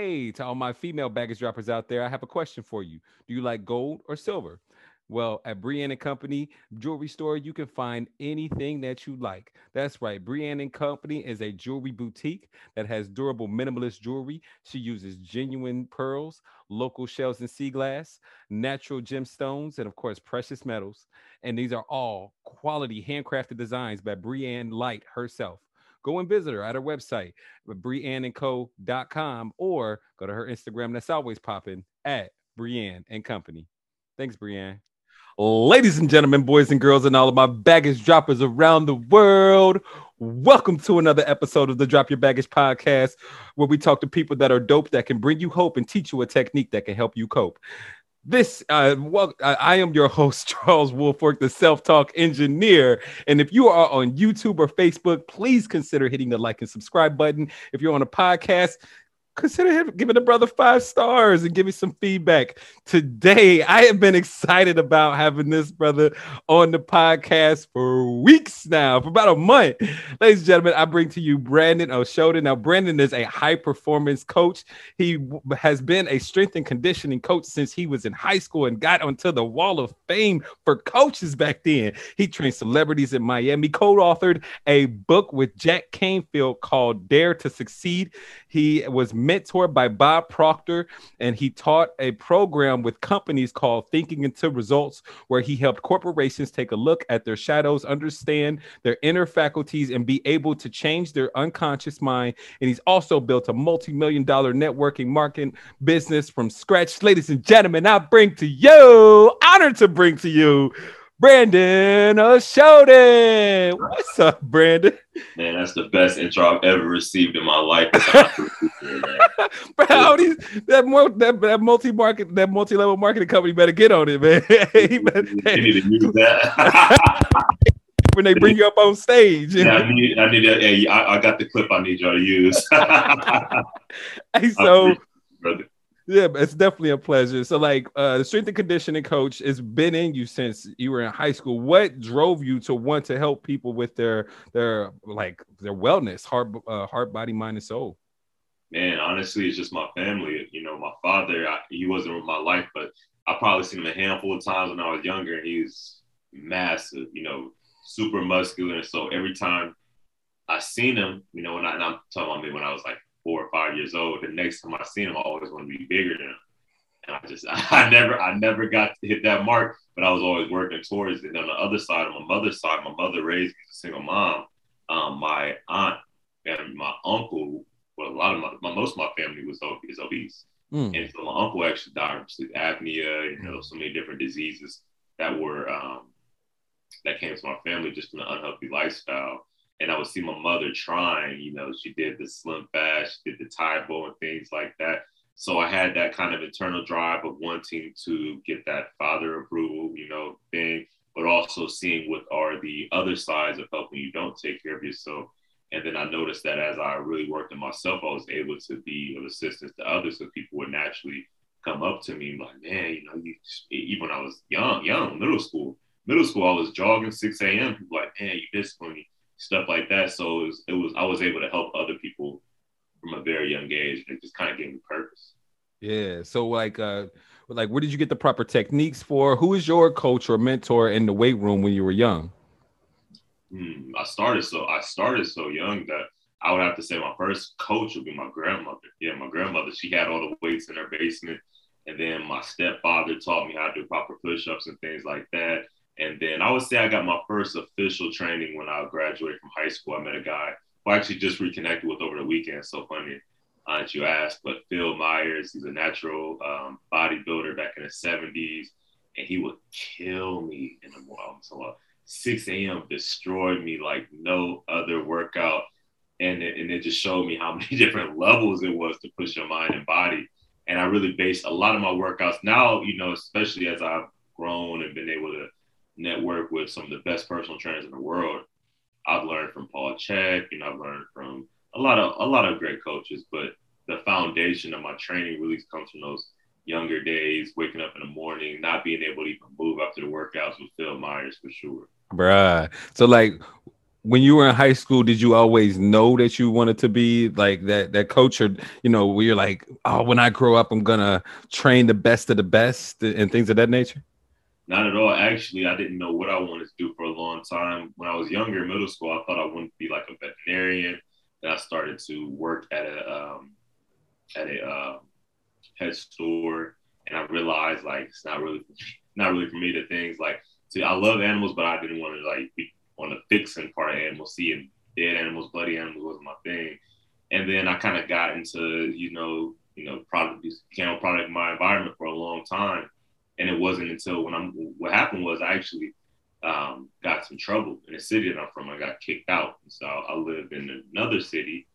Hey, to all my female baggage droppers out there, I have a question for you. Do you like gold or silver? Well, at Brienne and Company Jewelry Store, you can find anything that you like. That's right. Brienne and Company is a jewelry boutique that has durable minimalist jewelry. She uses genuine pearls, local shells and sea glass, natural gemstones, and of course, precious metals. And these are all quality handcrafted designs by Brienne Light herself. Go and visit her at her website, brienneandco.com, or go to her Instagram that's always popping at Brienne and Company. Thanks, Brienne. Ladies and gentlemen, boys and girls, and all of my baggage droppers around the world, welcome to another episode of the Drop Your Baggage podcast, where we talk to people that are dope that can bring you hope and teach you a technique that can help you cope. This, uh, well, I am your host, Charles Wolfork, the self talk engineer. And if you are on YouTube or Facebook, please consider hitting the like and subscribe button. If you're on a podcast, consider giving the brother five stars and give me some feedback. Today, I have been excited about having this brother on the podcast for weeks now, for about a month. Ladies and gentlemen, I bring to you Brandon Oshoda. Now, Brandon is a high performance coach. He has been a strength and conditioning coach since he was in high school and got onto the wall of fame for coaches back then. He trained celebrities in Miami, co authored a book with Jack Canfield called Dare to Succeed. He was mentored by Bob Proctor, and he taught a program with companies called Thinking into Results, where he helped corporations take a look at their shadows, understand their inner faculties, and be able to change their unconscious mind. And he's also built a multi million dollar networking marketing business from scratch. Ladies and gentlemen, I bring to you, honored to bring to you, Brandon Oshoda. What's up, Brandon? Man, that's the best intro I've ever received in my life. Bro, how these, that, more, that, that multi-market, that multi-level marketing company better get on it, man. better, you need to use that. when they bring you up on stage. Yeah, I need, I need that. Hey, I, I got the clip I need y'all to use. hey, so yeah, it's definitely a pleasure. So, like, uh, the strength and conditioning coach has been in you since you were in high school. What drove you to want to help people with their their like their wellness, heart, uh, heart, body, mind, and soul? Man, honestly, it's just my family. You know, my father, I, he wasn't in my life, but I probably seen him a handful of times when I was younger, and he's massive. You know, super muscular. And so every time I seen him, you know, when I, I'm talking about me when I was like or five years old. The next time I see him, I always want to be bigger than him. And I just, I never, I never got to hit that mark, but I was always working towards it. And on the other side, on my mother's side, my mother raised me as a single mom. Um, my aunt and my uncle, well, a lot of my, my most of my family was is obese. Mm. And so my uncle actually died from sleep apnea, you know, so many different diseases that were, um, that came to my family just from an unhealthy lifestyle and I would see my mother trying, you know, she did the slim fast, she did the Tae Bo and things like that. So I had that kind of internal drive of wanting to get that father approval, you know, thing, but also seeing what are the other sides of helping you don't take care of yourself. And then I noticed that as I really worked on myself, I was able to be of assistance to others. So people would naturally come up to me like, man, you know, you, even when I was young, young, middle school, middle school, I was jogging 6 a.m. People like, man, you discipline me stuff like that. So it was, it was I was able to help other people from a very young age. And it just kind of gave me purpose. Yeah. So like uh like where did you get the proper techniques for? Who is your coach or mentor in the weight room when you were young? Hmm, I started so I started so young that I would have to say my first coach would be my grandmother. Yeah, my grandmother. She had all the weights in her basement. And then my stepfather taught me how to do proper push-ups and things like that. And then I would say I got my first official training when I graduated from high school. I met a guy who I actually just reconnected with over the weekend. So funny uh, that you asked, but Phil Myers, he's a natural um, bodybuilder back in the 70s, and he would kill me in the morning. So uh, 6 a.m. destroyed me like no other workout. And it, and it just showed me how many different levels it was to push your mind and body. And I really based a lot of my workouts now, you know, especially as I've grown and been able to network with some of the best personal trainers in the world. I've learned from Paul Chek, you know, I've learned from a lot of a lot of great coaches, but the foundation of my training really comes from those younger days, waking up in the morning, not being able to even move after the workouts with Phil Myers for sure. Bruh. So like when you were in high school, did you always know that you wanted to be like that that coach, or you know, where you're like, oh, when I grow up, I'm gonna train the best of the best and things of that nature? Not at all. Actually, I didn't know what I wanted to do for a long time. When I was younger, in middle school, I thought I wanted to be like a veterinarian. Then I started to work at a um, at a uh, pet store, and I realized like it's not really not really for me to things like. See, I love animals, but I didn't want to like be on the fixing part of animals, seeing dead animals, bloody animals wasn't my thing. And then I kind of got into, you know, you know, product became a product of my environment for a long time. And it wasn't until when I'm what happened was I actually um, got some trouble in the city that I'm from. I got kicked out. So I lived in another city.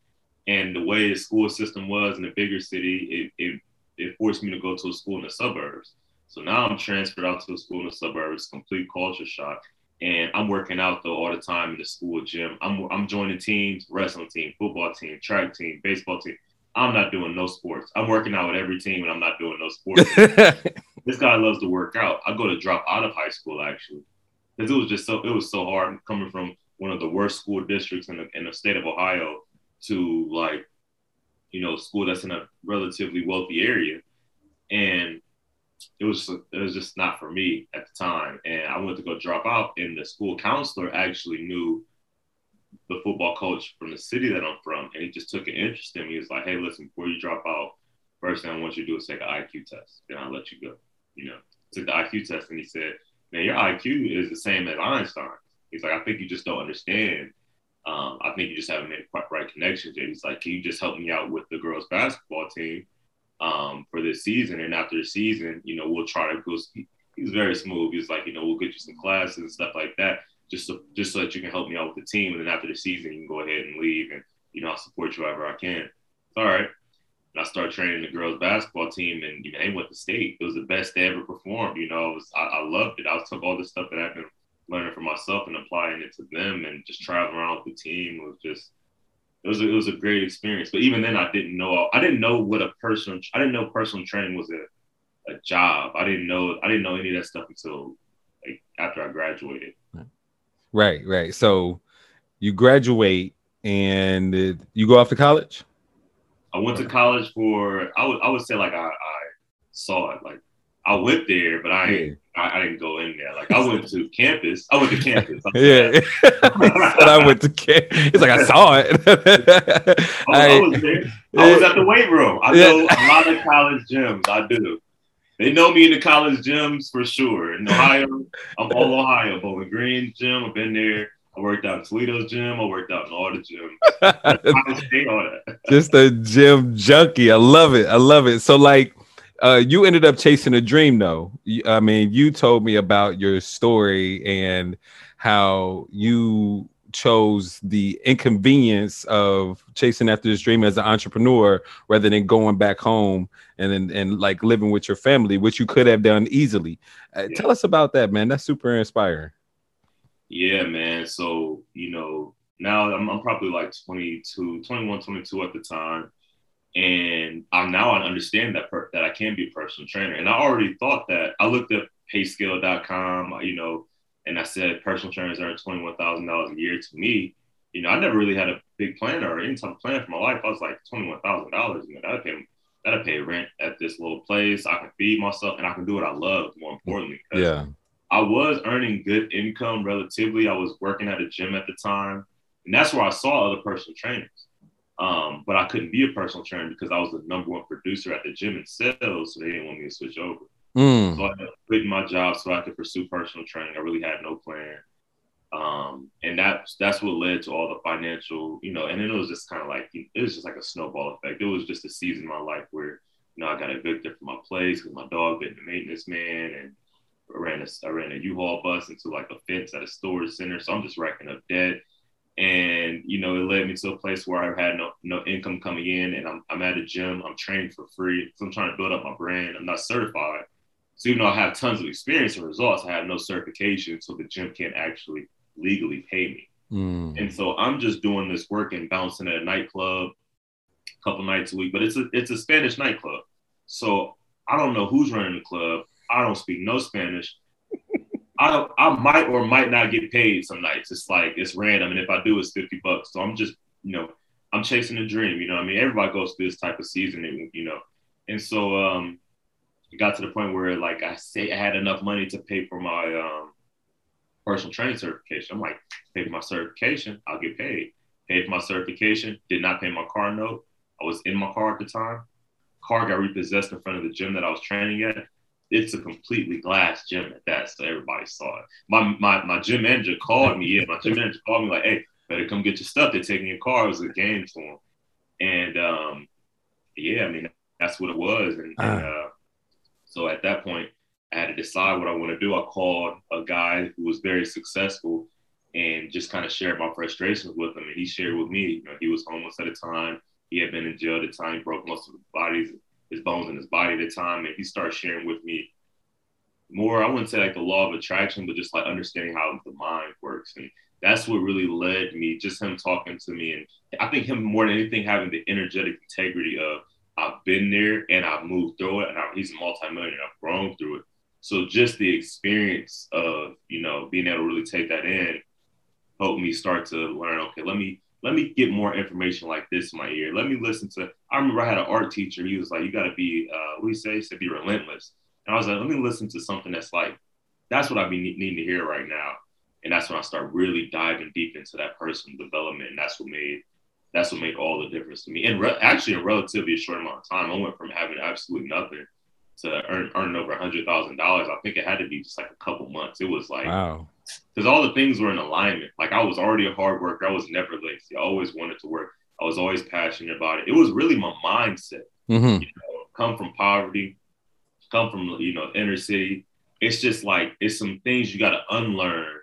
And the way the school system was in a bigger city, it, it, it forced me to go to a school in the suburbs. So now I'm transferred out to a school in the suburbs, complete culture shock and I'm working out though all the time in the school gym. I'm I'm joining teams, wrestling team, football team, track team, baseball team. I'm not doing no sports. I'm working out with every team, and I'm not doing no sports. this guy loves to work out. I go to drop out of high school actually, because it was just so it was so hard coming from one of the worst school districts in the in the state of Ohio to like, you know, school that's in a relatively wealthy area, and it was it was just not for me at the time. And I went to go drop out, and the school counselor actually knew the football coach from the city that I'm from, and he just took an interest in me. He was like, "Hey, listen, before you drop out, first thing I want you to do is take an IQ test, then I'll let you go." You know, took the IQ test, and he said, "Man, your IQ is the same as Einstein." He's like, "I think you just don't understand." Um, I think you just haven't made quite right connections yet. He's like, can you just help me out with the girls basketball team? um, for this season. And after the season, you know, we'll try to go. He's very smooth. He's like, you know, we'll get you some classes and stuff like that, just so just so that you can help me out with the team. And then after the season, you can go ahead and leave, and you know, I'll support you however I can. All right. And I started training the girls basketball team, and you know, they went to state. It was the best they ever performed. You know, I was I, I loved it. I took all the stuff that I've been learning for myself and applying it to them, and just traveling around with the team was just it was a, it was a great experience. But even then, I didn't know I didn't know what a personal I didn't know personal training was a, a job. I didn't know I didn't know any of that stuff until like after I graduated. Right, right. So you graduate and you go off to college. I went to college for I would I would say like I, I saw it like I went there, but I yeah. I, I, didn't go in there. Like I went to campus. I went to campus. yeah, I went to campus. It's like I saw it. I, I, was there. I was at the weight room. I yeah. know a lot of college gyms. I do. They know me in the college gyms for sure. In Ohio, I'm all Ohio. Bowling Green gym. I've been there. I worked out in Toledo's gym. I worked out in all the gyms. State, all that. Just a gym junkie. I love it. I love it. So like uh, you ended up chasing a dream, though. I mean, you told me about your story and how you chose the inconvenience of chasing after this dream as an entrepreneur rather than going back home and and, and like living with your family, which you could have done easily. Uh, yeah. Tell us about that, man. That's super inspiring. Yeah, man. So, you know, now I'm, I'm probably like 22, 21, 22 at the time and I'm now I understand that per, that I can be a personal trainer. And I already thought that. I looked at payscale.com, uh, you know, and I said personal trainers earn twenty one thousand dollars a year. To me, you know, I never really had a big plan or any type of plan for my life. I was like twenty one thousand dollars. You know, that'd pay that'd pay rent at this little place. I can feed myself and I can do what I love. More importantly, yeah. I was earning good income relatively. I was working at a gym at the time, and that's where I saw other personal trainers. Um, but I couldn't be a personal trainer because I was the number one producer at the gym in sales, so they didn't want me to switch over. Mm. So I quit my job so I could pursue personal training. I really had no plan. Um, and that's that's what led to all the financial, you know, and then it was just kind of like it was just like a snowball effect. It was just a season in my life where, you know, I got evicted from my place because my dog bit the maintenance man and ran a I ran a U-Haul bus into like a fence at a storage center. So I'm just racking up debt and you know it led me to a place where I had no no income coming in, and I'm I'm at a gym, I'm trained for free, so I'm trying to build up my brand. I'm not certified, so even though I have tons of experience and results, I have no certification, so the gym can't actually legally pay me. Mm. And so I'm just doing this work and bouncing at a nightclub a couple nights a week, but it's a it's a Spanish nightclub, so I don't know who's running the club. I don't speak no Spanish. I I might or might not get paid some nights. It's like it's random, and if I do, it's fifty bucks. So I'm just you know I'm chasing a dream. You know, I mean, everybody goes through this type of season, you know, and so um, it got to the point where like I say I had enough money to pay for my um personal training certification. I'm like, pay for my certification, I'll get paid. Paid for my certification, did not pay my car note. I was in my car at the time. Car got repossessed in front of the gym that I was training at it's a completely glass gym at that, so everybody saw it. My my my gym manager called me. Yeah, my gym manager called me like, "Hey, better come get your stuff. They're taking your car." It was a game for him, and um, yeah, I mean that's what it was. And, uh. and uh, so at that point, I had to decide what I want to do. I called a guy who was very successful and just kind of shared my frustrations with him. And he shared with me, you know, he was homeless at the time. He had been in jail at the time. He broke most of his bodies his bones in his body at the time, and he started sharing with me more. I wouldn't say like the law of attraction, but just like understanding how the mind works, and that's what really led me. Just him talking to me, and I think him more than anything having the energetic integrity of I've been there and I've moved through it, and I, he's a multimillionaire. I've grown through it. So just the experience of you know being able to really take that in helped me start to learn. Okay, let me let me get more information like this in my ear. Let me listen to. I remember I had an art teacher. He was like, "You got to be, uh, what do you say? He said, be relentless." And I was like, "Let me listen to something that's like, that's what I be needing to hear right now." And that's when I start really diving deep into that personal development, and that's what made that's what made all the difference to me. And re- actually, in relatively short amount of time, I went from having absolutely nothing to earn earning over a hundred thousand dollars. I think it had to be just like a couple months. It was like wow because all the things were in alignment. Like I was already a hard worker. I was never lazy. I always wanted to work. I was always passionate about it. It was really my mindset. Mm-hmm. You know, come from poverty, come from you know inner city. It's just like it's some things you got to unlearn,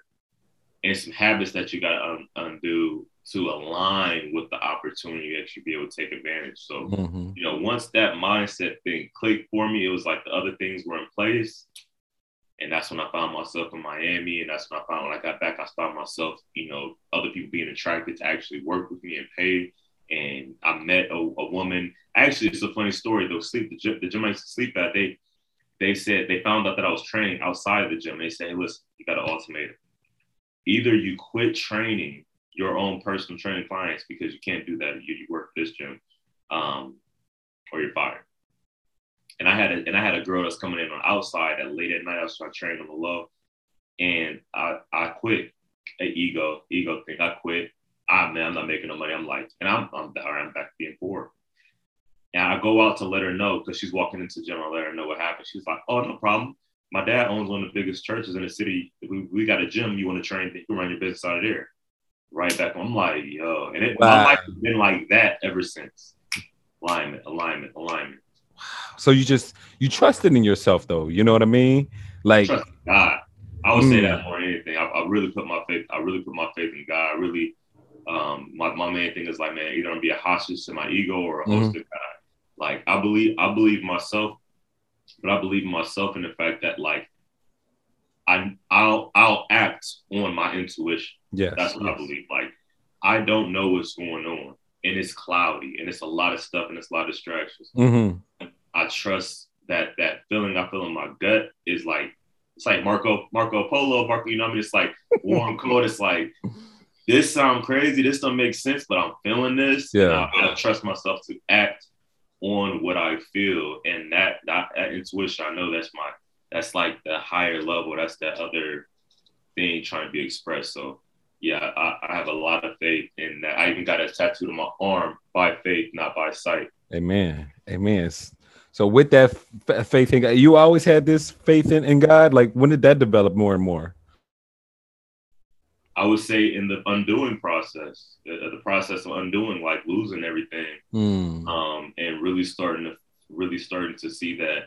and some habits that you got to un- undo to align with the opportunity that you be able to take advantage. So, mm-hmm. you know, once that mindset thing clicked for me, it was like the other things were in place. And that's when I found myself in Miami. And that's when I found when I got back, I found myself, you know, other people being attracted to actually work with me and pay. And I met a, a woman. Actually, it's a funny story. Though sleep the gym, the gym I used to sleep at, they they said they found out that I was training outside of the gym. They said, hey, listen, you got an ultimatum. Either you quit training your own personal training clients because you can't do that. You, you work for this gym, um, or you're fired and I had a and I had a girl that's coming in on outside at late at night. I was trying to train on the and I I quit. A ego ego thing. I quit. I man, I'm not making no money. I'm like, and I'm I'm I'm back being poor. And I go out to let her know because she's walking into gym. I let her know what happened. She's like, oh, no problem. My dad owns one of the biggest churches in the city. We, we got a gym. You want to train? You run your business out of there. Right back. I'm like, yo, and it, wow. my life has been like that ever since. Alignment, alignment, alignment. So you just you trusted in yourself though. You know what I mean? Like God. I would mm. say that more than anything. I, I, really put my faith. I really put my faith in God. I really, um, my, my main thing is like, man, either I'm be a hostage to my ego or a host mm-hmm. to God. Like I believe, I believe myself, but I believe in myself in the fact that like, I I'll I'll act on my intuition. Yeah, that's what yes. I believe. Like, I don't know what's going on, and it's cloudy, and it's a lot of stuff, and it's a lot of distractions. Mm-hmm. I trust that that feeling I feel in my gut is like it's like Marco Marco Polo Marco. You know what I mean? It's like warm cold. It's like this sound crazy. This don't make sense, but I'm feeling this. Yeah, I, I, trust myself to act on what I feel, and that, that that intuition. I know that's my that's like the higher level. That's that other thing trying to be expressed. So yeah, I, I have a lot of faith in that. I even got a tattoo on my arm by faith, not by sight. Amen. Amen. So with that f- faith in God, you always had this faith in, in God. Like when did that develop more and more? I would say in the undoing process, the, the process of undoing, like losing everything, mm. um, and really starting to really starting to see that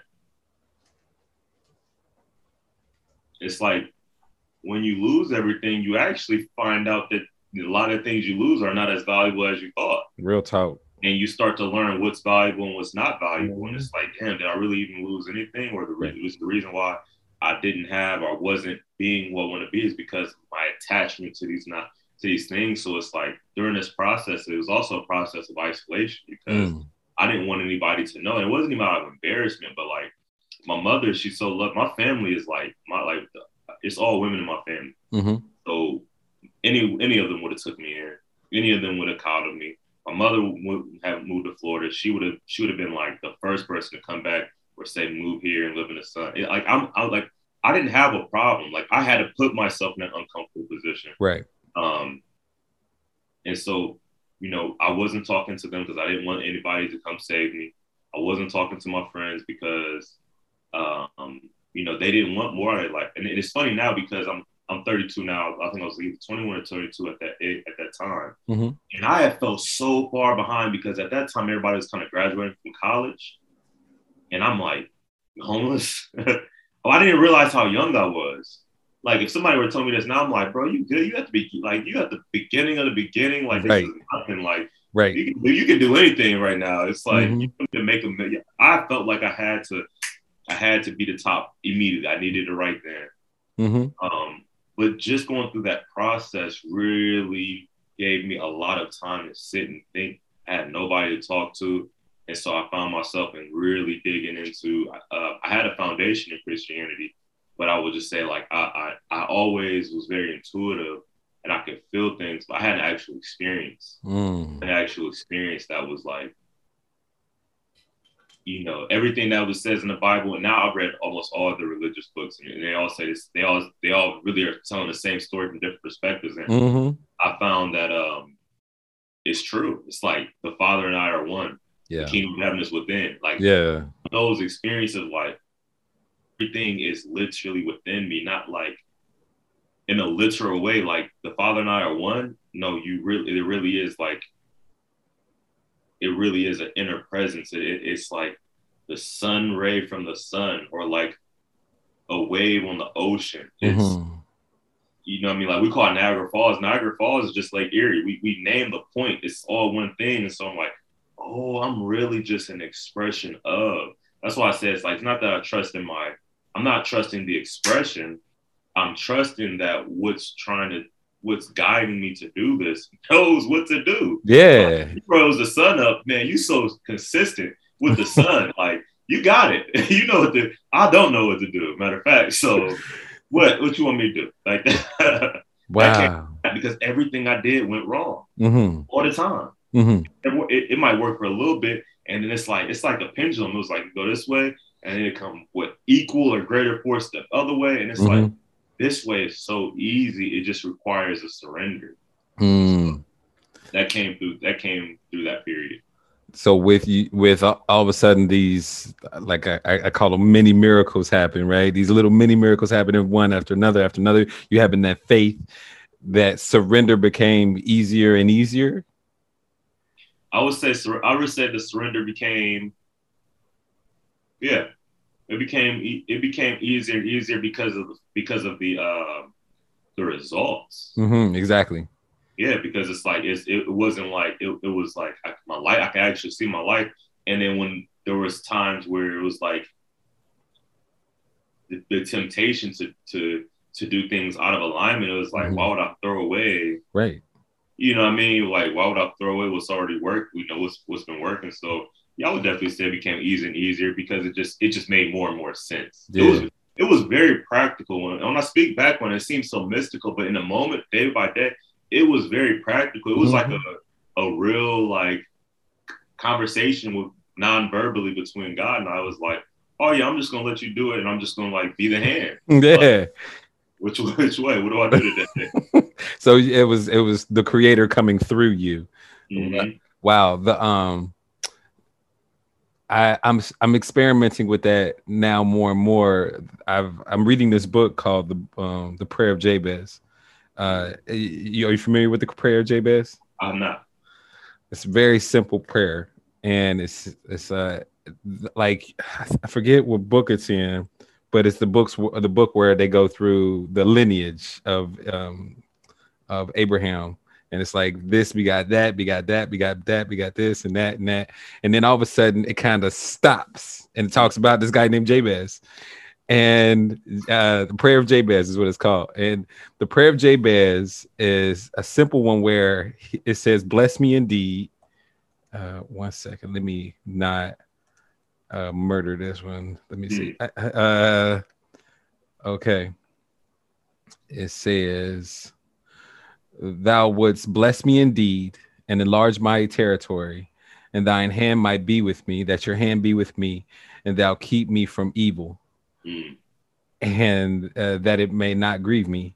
it's like when you lose everything, you actually find out that a lot of things you lose are not as valuable as you thought. Real talk and you start to learn what's valuable and what's not valuable. Mm-hmm. And it's like, damn, did I really even lose anything? Or the reason was the reason why I didn't have or wasn't being what I want to be is because my attachment to these not to these things. So it's like during this process, it was also a process of isolation because mm. I didn't want anybody to know. And it wasn't even out of embarrassment, but like my mother, she's so loved. My family is like my like it's all women in my family. Mm-hmm. So any any of them would have took me in. Any of them would have coddled me. My mother would have moved to Florida. She would have she would have been like the first person to come back or say move here and live in the sun. It, like I'm I was like I didn't have a problem. Like I had to put myself in an uncomfortable position. Right. Um, and so you know I wasn't talking to them because I didn't want anybody to come save me. I wasn't talking to my friends because um, you know they didn't want more of it. Like, and it's funny now because I'm I'm 32 now. I think I was either 21 or 22 at that at that time, mm-hmm. and I had felt so far behind because at that time everybody was kind of graduating from college, and I'm like homeless. oh, I didn't realize how young I was. Like if somebody were telling me this now, I'm like, bro, you good? You have to be like you at the beginning of the beginning. Like right. nothing. Like right. You can, you can do anything right now. It's like Mhm. you can make a million. I felt like I had to. I had to be the top immediately. I needed it right there. Mm-hmm. Um, but just going through that process really gave me a lot of time to sit and think. I had nobody to talk to. And so I found myself in really digging into, uh, I had a foundation in Christianity, but I would just say like, I, I, I always was very intuitive and I could feel things, but I had an actual experience, Mm. an actual experience that was like, you know, everything that was says in the Bible. And now I've read almost all the religious books, and they all say this. They all they all really are telling the same story from different perspectives. And Mm-hmm. I found that um, it's true. It's like the Father and I are one. Yeah. The kingdom of heaven is within. Like Yeah. those experiences, like everything is literally within me, not like in a literal way. Like the Father and I are one. No, you really, it really is like, it really is an inner presence. It, it- it's like the sun ray from the sun, or like a wave on the ocean. It's Mhm. you know what I mean? Like we call it Niagara Falls. Niagara Falls is just Lake Erie. We we name the point. It's all one thing. And so I'm like, oh, I'm really just an expression of. That's why I say it's like it's not that I trust in my. I'm not trusting the expression. I'm trusting that what's trying to, what's guiding me to do this knows what to do. Yeah. You rose the sun up, man. You so consistent with the sun. like you got it. you know what to. I don't know what to do. Matter of fact, so what? What you want me to do? Like? Wow. because everything I did went wrong Mm-hmm. all the time. Mm-hmm. It, it, it might work for a little bit, and then it's like it's like a pendulum. It was like go this way, and then it come with equal or greater force the other way, and it's like this way is so easy. It just requires a surrender. Mm. That came through. That came through that period. So with you, with all all of a sudden these, like I, I call them mini miracles happen, right? These little mini miracles happening one after another after another. You having that faith, that surrender became easier and easier. I would say I would say the surrender became, yeah, it became it became easier and easier because of because of the uh, the results. Mm-hmm. Exactly. Yeah, because it's like it's, it wasn't like it, it was like I, my life. I could actually see my life, and then when there was times where it was like the, the temptation to to to do things out of alignment, it was like, Mhm. why would I throw away Right. you know what I mean? Like, why would I throw away what's already worked? We know what's what's been working. So yeah, I would definitely say it became easier and easier because it just it just made more and more sense. It was it was very practical. When, when I speak back when it seems so mystical, but in the moment, day by day, it was very practical. It was like a a real like conversation with non-verbally between God and I was like, oh yeah, I'm just gonna let you do it, and I'm just gonna like be the hand. Yeah. Which which way? What do I do today? So it was it was the creator coming through you. Mhm. Wow. The um I, I'm I'm experimenting with that now more and more. I've I'm reading this book called the um, the Prayer of Jabez. Uh, you, are you familiar with the Prayer of Jabez? I'm not. It's a very simple prayer, and it's it's uh like I forget what book it's in, but it's the books the book where they go through the lineage of um of Abraham, and it's like this we got that we got that we got that we got this and that and that, and then all of a sudden it kind of stops and it talks about this guy named Jabez. And uh, the prayer of Jabez is what it's called. And the prayer of Jabez is a simple one where it says, Bless me indeed. Uh, one second. Let me not uh, murder this one. Let me see. Uh, uh, okay. It says, Thou wouldst bless me indeed and enlarge my territory, and thine hand might be with me, that your hand be with me, and thou keep me from evil, Mm. and uh, that it may not grieve me.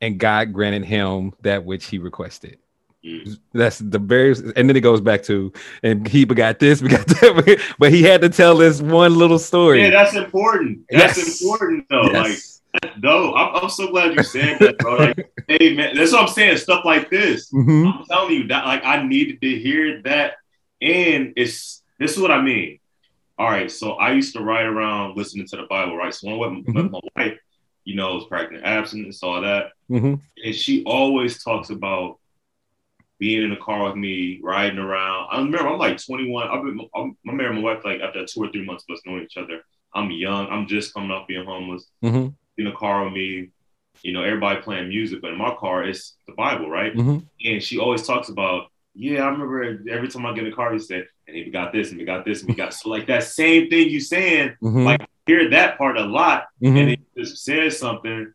And God granted him that which he requested. Mm. That's the very, and then it goes back to, and he got this, we got that, but he had to tell this one little story. Yeah, that's important. That's Yes. important though. Like Yes. No, I'm, I'm so glad you said that, bro. Like, hey, man, that's what I'm saying. Stuff like this. Mhm. I'm telling you that, like, I needed to hear that, and it's this is what I mean. All right, so I used to ride around listening to the Bible, right? So when with Mhm. my wife, you know, was practicing abstinence, all that, Mhm. and she always talks about being in the car with me, riding around. I remember I'm like 21. I've been I'm, I married my wife like after two or three months of us knowing each other. I'm young. I'm just coming off being homeless. Mhm. In the car with me, you know, everybody playing music, but in my car it's the Bible, right? Mhm. And she always talks about, yeah, I remember every time I get in the car, he said, and he got this and we got this and we got so like that same thing you saying. Mhm. Like hear that part a lot, Mhm. and it just says something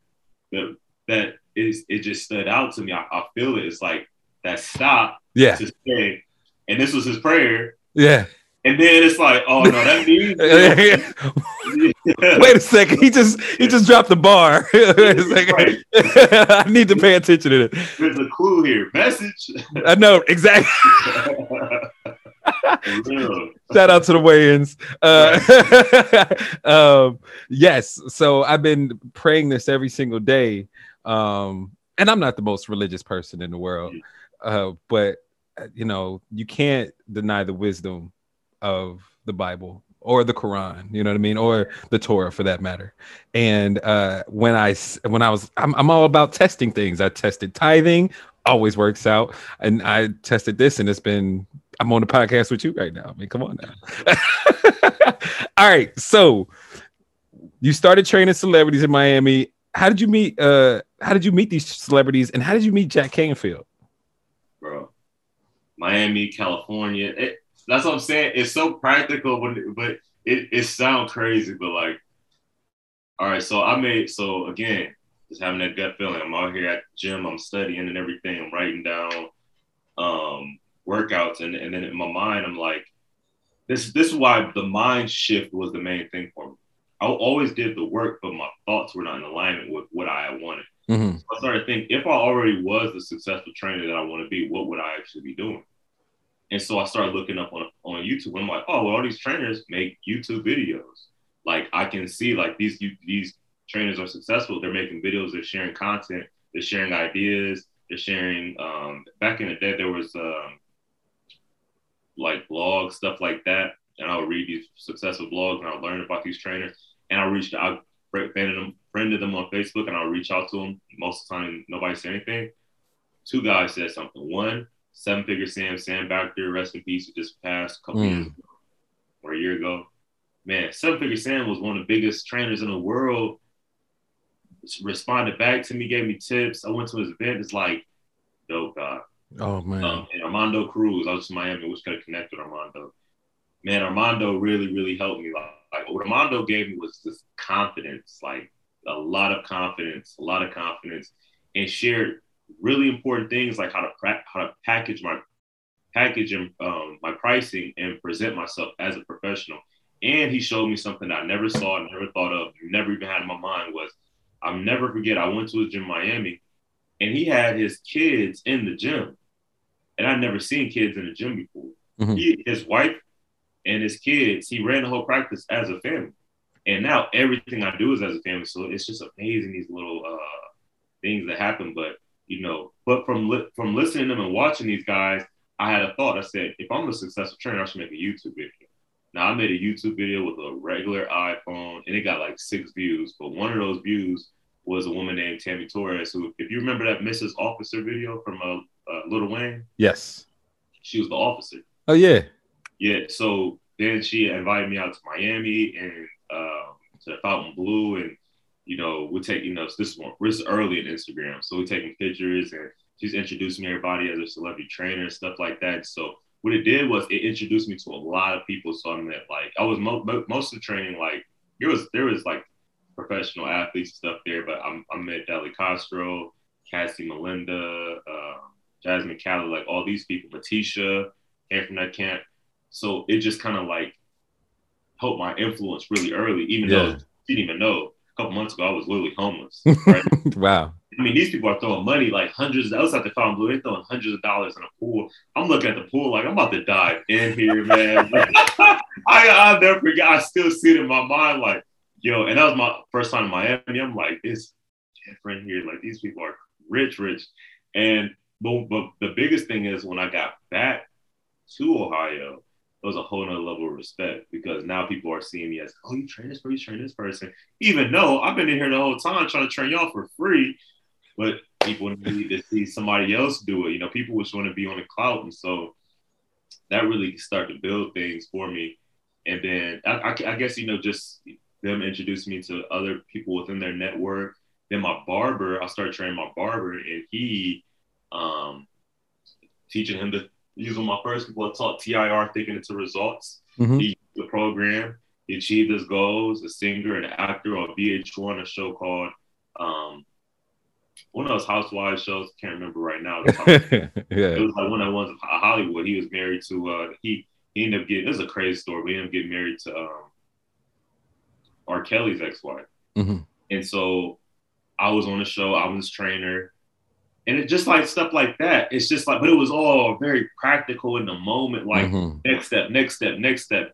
that that is it just stood out to me. I, I feel it. It's like that stop yeah, to say, and this was his prayer. yeah. And then it's like, oh no, that means Wait a second. He just he just dropped the bar. I need to pay attention to it. There's a clue here. Message. I know exactly. Shout out to the Wayans. Uh, um, yes. So I've been praying this every single day. Um, and I'm not the most religious person in the world, uh, but uh, you know, you can't deny the wisdom of the Bible or the Quran. You know what I mean, or the Torah for that matter. And uh, when I when I was, I'm, I'm all about testing things. I tested tithing, always works out, and I tested this, and it's been I'm on the podcast with you right now. I mean, come on now. All right. So you started training celebrities in Miami. How did you meet uh how did you meet these celebrities and how did you meet Jack Canfield? bro. Miami, California. It, that's what I'm saying. It's so practical, but but it, it sounds crazy. But like, all right. So I made so again, just having that gut feeling. I'm out here at the gym. I'm studying and everything. I'm writing down um, workouts, and and then in my mind, I'm like, this this is why the mind shift was the main thing for me. I always did the work, but my thoughts were not in alignment with what I wanted. Mm-hmm. I started thinking if I already was the successful trainer that I want to be, what would I actually be doing? And so I started looking up on on YouTube. And I'm like, oh, well, all these trainers make YouTube videos. Like I can see like these these trainers are successful. They're making videos. They're sharing content. They're sharing ideas. They're sharing. Um, back in the day, there was um, like blogs, stuff like that. And I would read these successful blogs and I would learn about these trainers. And I reached out, friended them, friended them on Facebook, and I'll reach out to them. Most of the time, nobody said anything. Two guys said something. One, seven figure Sam, Sam Baxter, rest in peace, who just passed a couple Mm. years ago or a year ago. Man, seven figure Sam was one of the biggest trainers in the world. Responded back to me, gave me tips. I went to his event. It's like, dope, God. Oh man. Um, and Armando Cruz, I was in Miami, which could have connected with Armando. Man, Armando really, really helped me. Like, like what Armando gave me was this confidence, like a lot of confidence, a lot of confidence, and shared really important things like how to pra- how to package my package and um, my pricing and present myself as a professional. And he showed me something I never saw, never thought of, never even had in my mind was I'll never forget. I went to a gym in Miami, and he had his kids in the gym, and I'd never seen kids in the gym before. Mhm. He, his wife, and his kids. He ran the whole practice as a family, and now everything I do is as a family. So it's just amazing these little uh, things that happen. But you know, but from li- from listening to them and watching these guys, I had a thought. I said, if I'm a successful trainer, I should make a YouTube video. Now I made a YouTube video with a regular iPhone, and it got like six views. But one of those views was a woman named Tammy Torres, who, if you remember that Mrs. Officer video from uh, uh, Lil Wayne, Yes. she was the officer. Oh yeah. Yeah, so then she invited me out to Miami and um, to Fontainebleau, and you know we take you know this one this is early in Instagram, so we're taking pictures and she's introducing everybody as a celebrity trainer and stuff like that. So what it did was it introduced me to a lot of people. So I met like I was mo- mo- most of the training like there was there was like professional athletes and stuff there. But I'm, I met Deli Castro, Cassie Melinda, uh, Jasmine Calla, like all these people, Matisha came from that camp. So it just kind of like helped my influence really early, even yeah. though I didn't even know. A couple months ago, I was literally homeless. Right? wow. I mean, these people are throwing money like hundreds. I was at the Fontainebleau, they're throwing hundreds of dollars in a pool. I'm looking at the pool like I'm about to dive in here, man. I I'll never forget. I still see it in my mind, like yo. And that was my first time in Miami. I'm like, it's different here. Like these people are rich, rich. And but, but the biggest thing is when I got back to Ohio, it was a whole nother level of respect because now people are seeing me as, oh, you train this person, you train this person. Even though I've been in here the whole time trying to train y'all for free, but people need to see somebody else do it. You know, people just want to be on the cloud. And so that really started to build things for me. And then I, I, I guess, you know, just them introduced me to other people within their network. Then my barber, I started training my barber, and he, um, teaching him to one of my first people I taught TIR, thinking into results. Mm-hmm. He the program. He achieved his goals. A singer and actor on VH1, a show called um, one of those housewives shows. Can't remember right now. yeah. It was like one of the ones in Hollywood. He was married to. Uh, he he ended up getting. This is a crazy story. But he ended up getting married to um, R. Kelly's ex-wife. Mm-hmm. And so I was on the show. I was his trainer and it just like stuff like that. It's just like, but it was all very practical in the moment. Like mm-hmm. next step, next step, next step.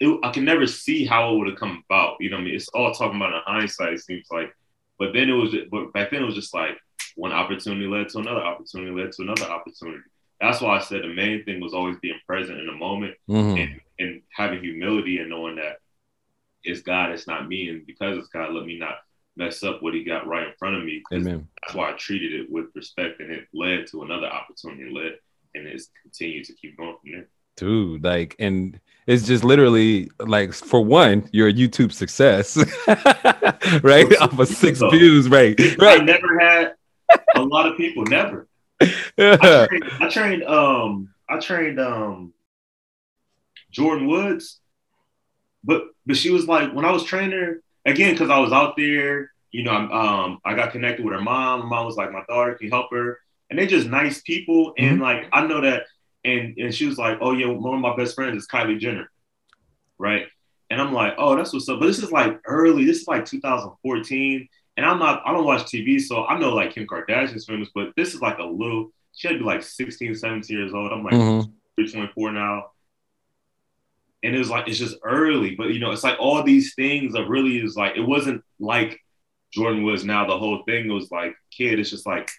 It, I can never see how it would have come about. You know, what I mean, it's all talking about in hindsight. It seems like, but then it was, but back then it was just like one opportunity led to another opportunity led to another opportunity. That's why I said the main thing was always being present in the moment mm-hmm. and, and having humility and knowing that it's God, it's not me, and because it's God, let me not mess up what he got right in front of me. Amen. That's why I treated it with respect, and it led to another opportunity, led, and it's continued to keep going from there. Dude, like, and it's just literally like, for one, you're a YouTube success, right? Off of six so, views, right? Right. I never had a lot of people, never. I, trained, I trained, um, I trained, um, Jordyn Woods, but but she was like when I was training her, again, because I was out there, you know, um, I got connected with her mom. Her mom was like, my daughter can help her. And they're just nice people. And mm-hmm. like, I know that. And, and she was like, oh, yeah, one of my best friends is Kylie Jenner. Right. And I'm like, oh, that's what's up. But this is like early. This is like 2014. And I'm not, I don't watch TV. So I know like Kim Kardashian's famous, but this is like a little, she had to be like 16, 17 years old. I'm like mm-hmm. 24 now and it was like it's just early, but you know, it's like all these things are really is like it wasn't like Jordan was now the whole thing was like kid, it's just like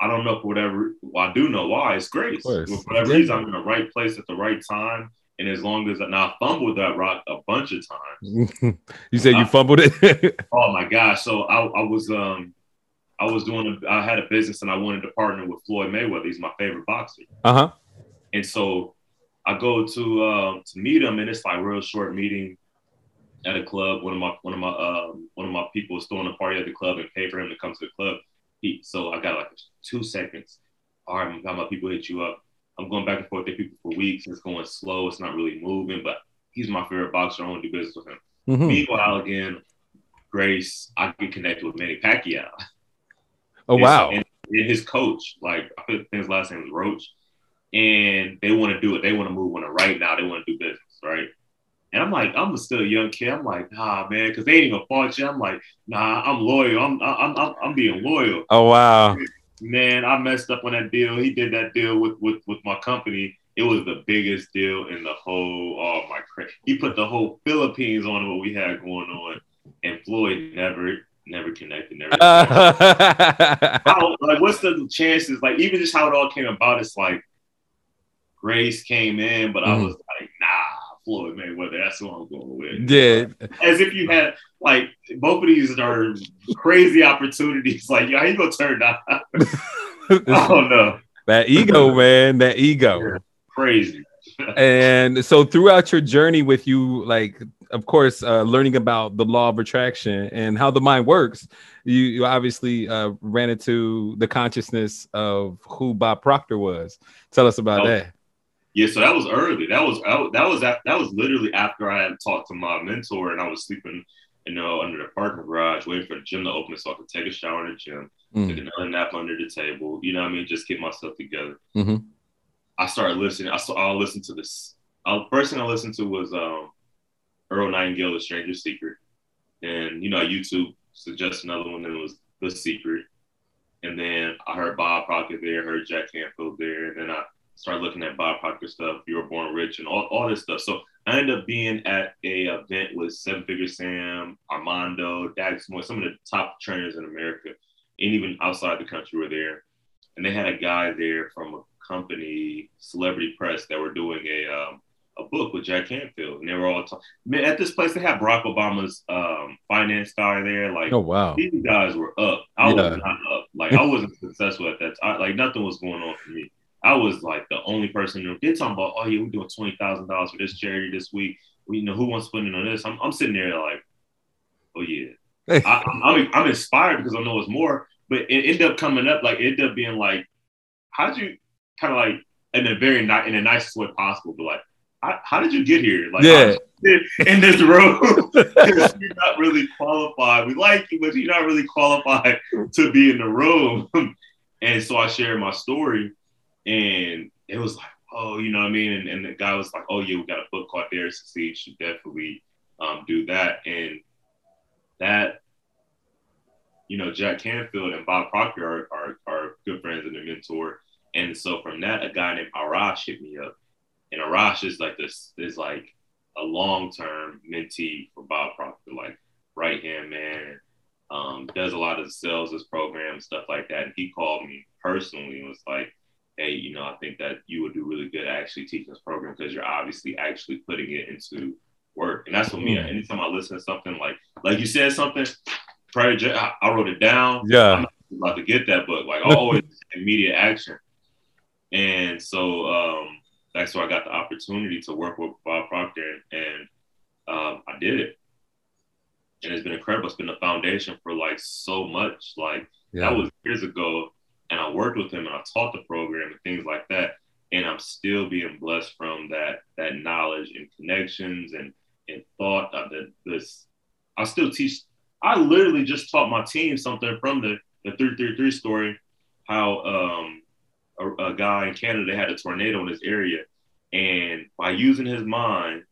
I don't know for whatever well, I do know why it's grace. For whatever reason, I'm in the right place at the right time. And as long as I now I fumbled that rock a bunch of times. you said you fumbled it? oh my gosh. So I, I was um I was doing a, I had a business and I wanted to partner with Floyd Mayweather. He's my favorite boxer. Uh-huh. And so I go to um, to meet him, and it's like real short meeting at a club. One of my one of my um, one of my people was throwing a party at the club and paid for him to come to the club. He, so I got like two seconds. All right, my people hit you up. I'm going back and forth with people for weeks. It's going slow. It's not really moving, but he's my favorite boxer. I want to do business with him. Mm-hmm. Meanwhile, again, Grace, I get connected with Manny Pacquiao. Oh wow! And, and his coach, like I think his last name was Roach and they want to do it. They want to move on it right now. They want to do business, right? And I'm like, I'm still a young kid. I'm like, nah, man, because they ain't even fought you. I'm like, nah, I'm loyal. I'm, I'm, I'm, I'm being loyal. Oh wow, man, I messed up on that deal. He did that deal with with with my company. It was the biggest deal in the whole. Oh my crap! He put the whole Philippines on what we had going on, and Floyd never never connected. Never. how, like, what's the chances? Like, even just how it all came about, it's like Grace came in, but mm. I mm-hmm. was like, nah, Floyd Mayweather, that's who I'm going with. Yeah. As if you had like both of these are crazy opportunities. Like, how you gonna turn down? oh no. That ego, man. That ego. Yeah, crazy. and so throughout your journey with you, like of course, uh, learning about the law of attraction and how the mind works, you, you obviously uh, ran into the consciousness of who Bob Proctor was. Tell us about oh, that. Yeah, so that was early. That was that was that was literally after I had talked to my mentor and I was sleeping you know, under the parking garage, waiting for the gym to open so I could take a shower in the gym, Mm. take another nap under the table. You know what I mean? Just get myself together. Mhm. I started listening. I saw. I'll listen to this. Uh, first thing I listened to was um, Earl Nightingale, The Strangest Secret, and you know, YouTube suggested another one, that was The Secret. And then I heard Bob Proctor there, heard Jack Canfield there, and then I started looking at Bob Proctor stuff, You Were Born Rich, and all, all this stuff. So I ended up being at a event with Seven Figure Sam, Armando, Dax Moore, some of the top trainers in America, and even outside the country were there. And they had a guy there from a company, Celebrity Press, that were doing a um, a book with Jack Canfield, and they were all talking. Man, at this place they had Barack Obama's um, finance guy there. Like, Oh wow. these guys were up. I Yeah. was not up. Like I wasn't successful at that time. Like nothing was going on for me. I was like the only person who they're talking about, oh yeah, we're doing twenty thousand dollars for this charity this week. We, you know, who wants to put in on this? I'm, I'm sitting there like, oh yeah. I, I'm, I'm I'm inspired because I know it's more, but it ended up coming up like it ended up being like, how'd you kind of like in a very in the nicest way possible, but like, how, how did you get here? Like, Yeah. in this room, you're not really qualified. We like you, but you're not really qualified to be in the room. and so I shared my story, and it was like, oh, you know what I mean? And, and the guy was like, oh yeah, we got a book called Dare to Succeed. You should definitely um, do that. And that, you know, Jack Canfield and Bob Proctor are, are, are good friends and a mentor. And so from that, a guy named Arash hit me up. And Arash is like this, is like a long-term mentee for Bob Proctor, like right hand man, um, does a lot of the sales this program, stuff like that. And he called me personally and was like, hey, you know, I think that you would do really good actually teaching this program because you're obviously actually putting it into work. And that's what me, Mm. anytime I listen to something like, like you said something, prior I, I wrote it down. Yeah. I'm not about to get that book. Like always immediate action. And so um, that's where I got the opportunity to work with Bob Proctor, and um, I did it. And it's been incredible. It's been the foundation for like so much. Like Yeah. that was years ago, and I worked with him and I taught the program and things like that. And I'm still being blessed from that that knowledge and connections and and thought of the, this. I still teach. I literally just taught my team something from the the three three three story, how um a, a guy in Canada had a tornado in his area, and by using his mind,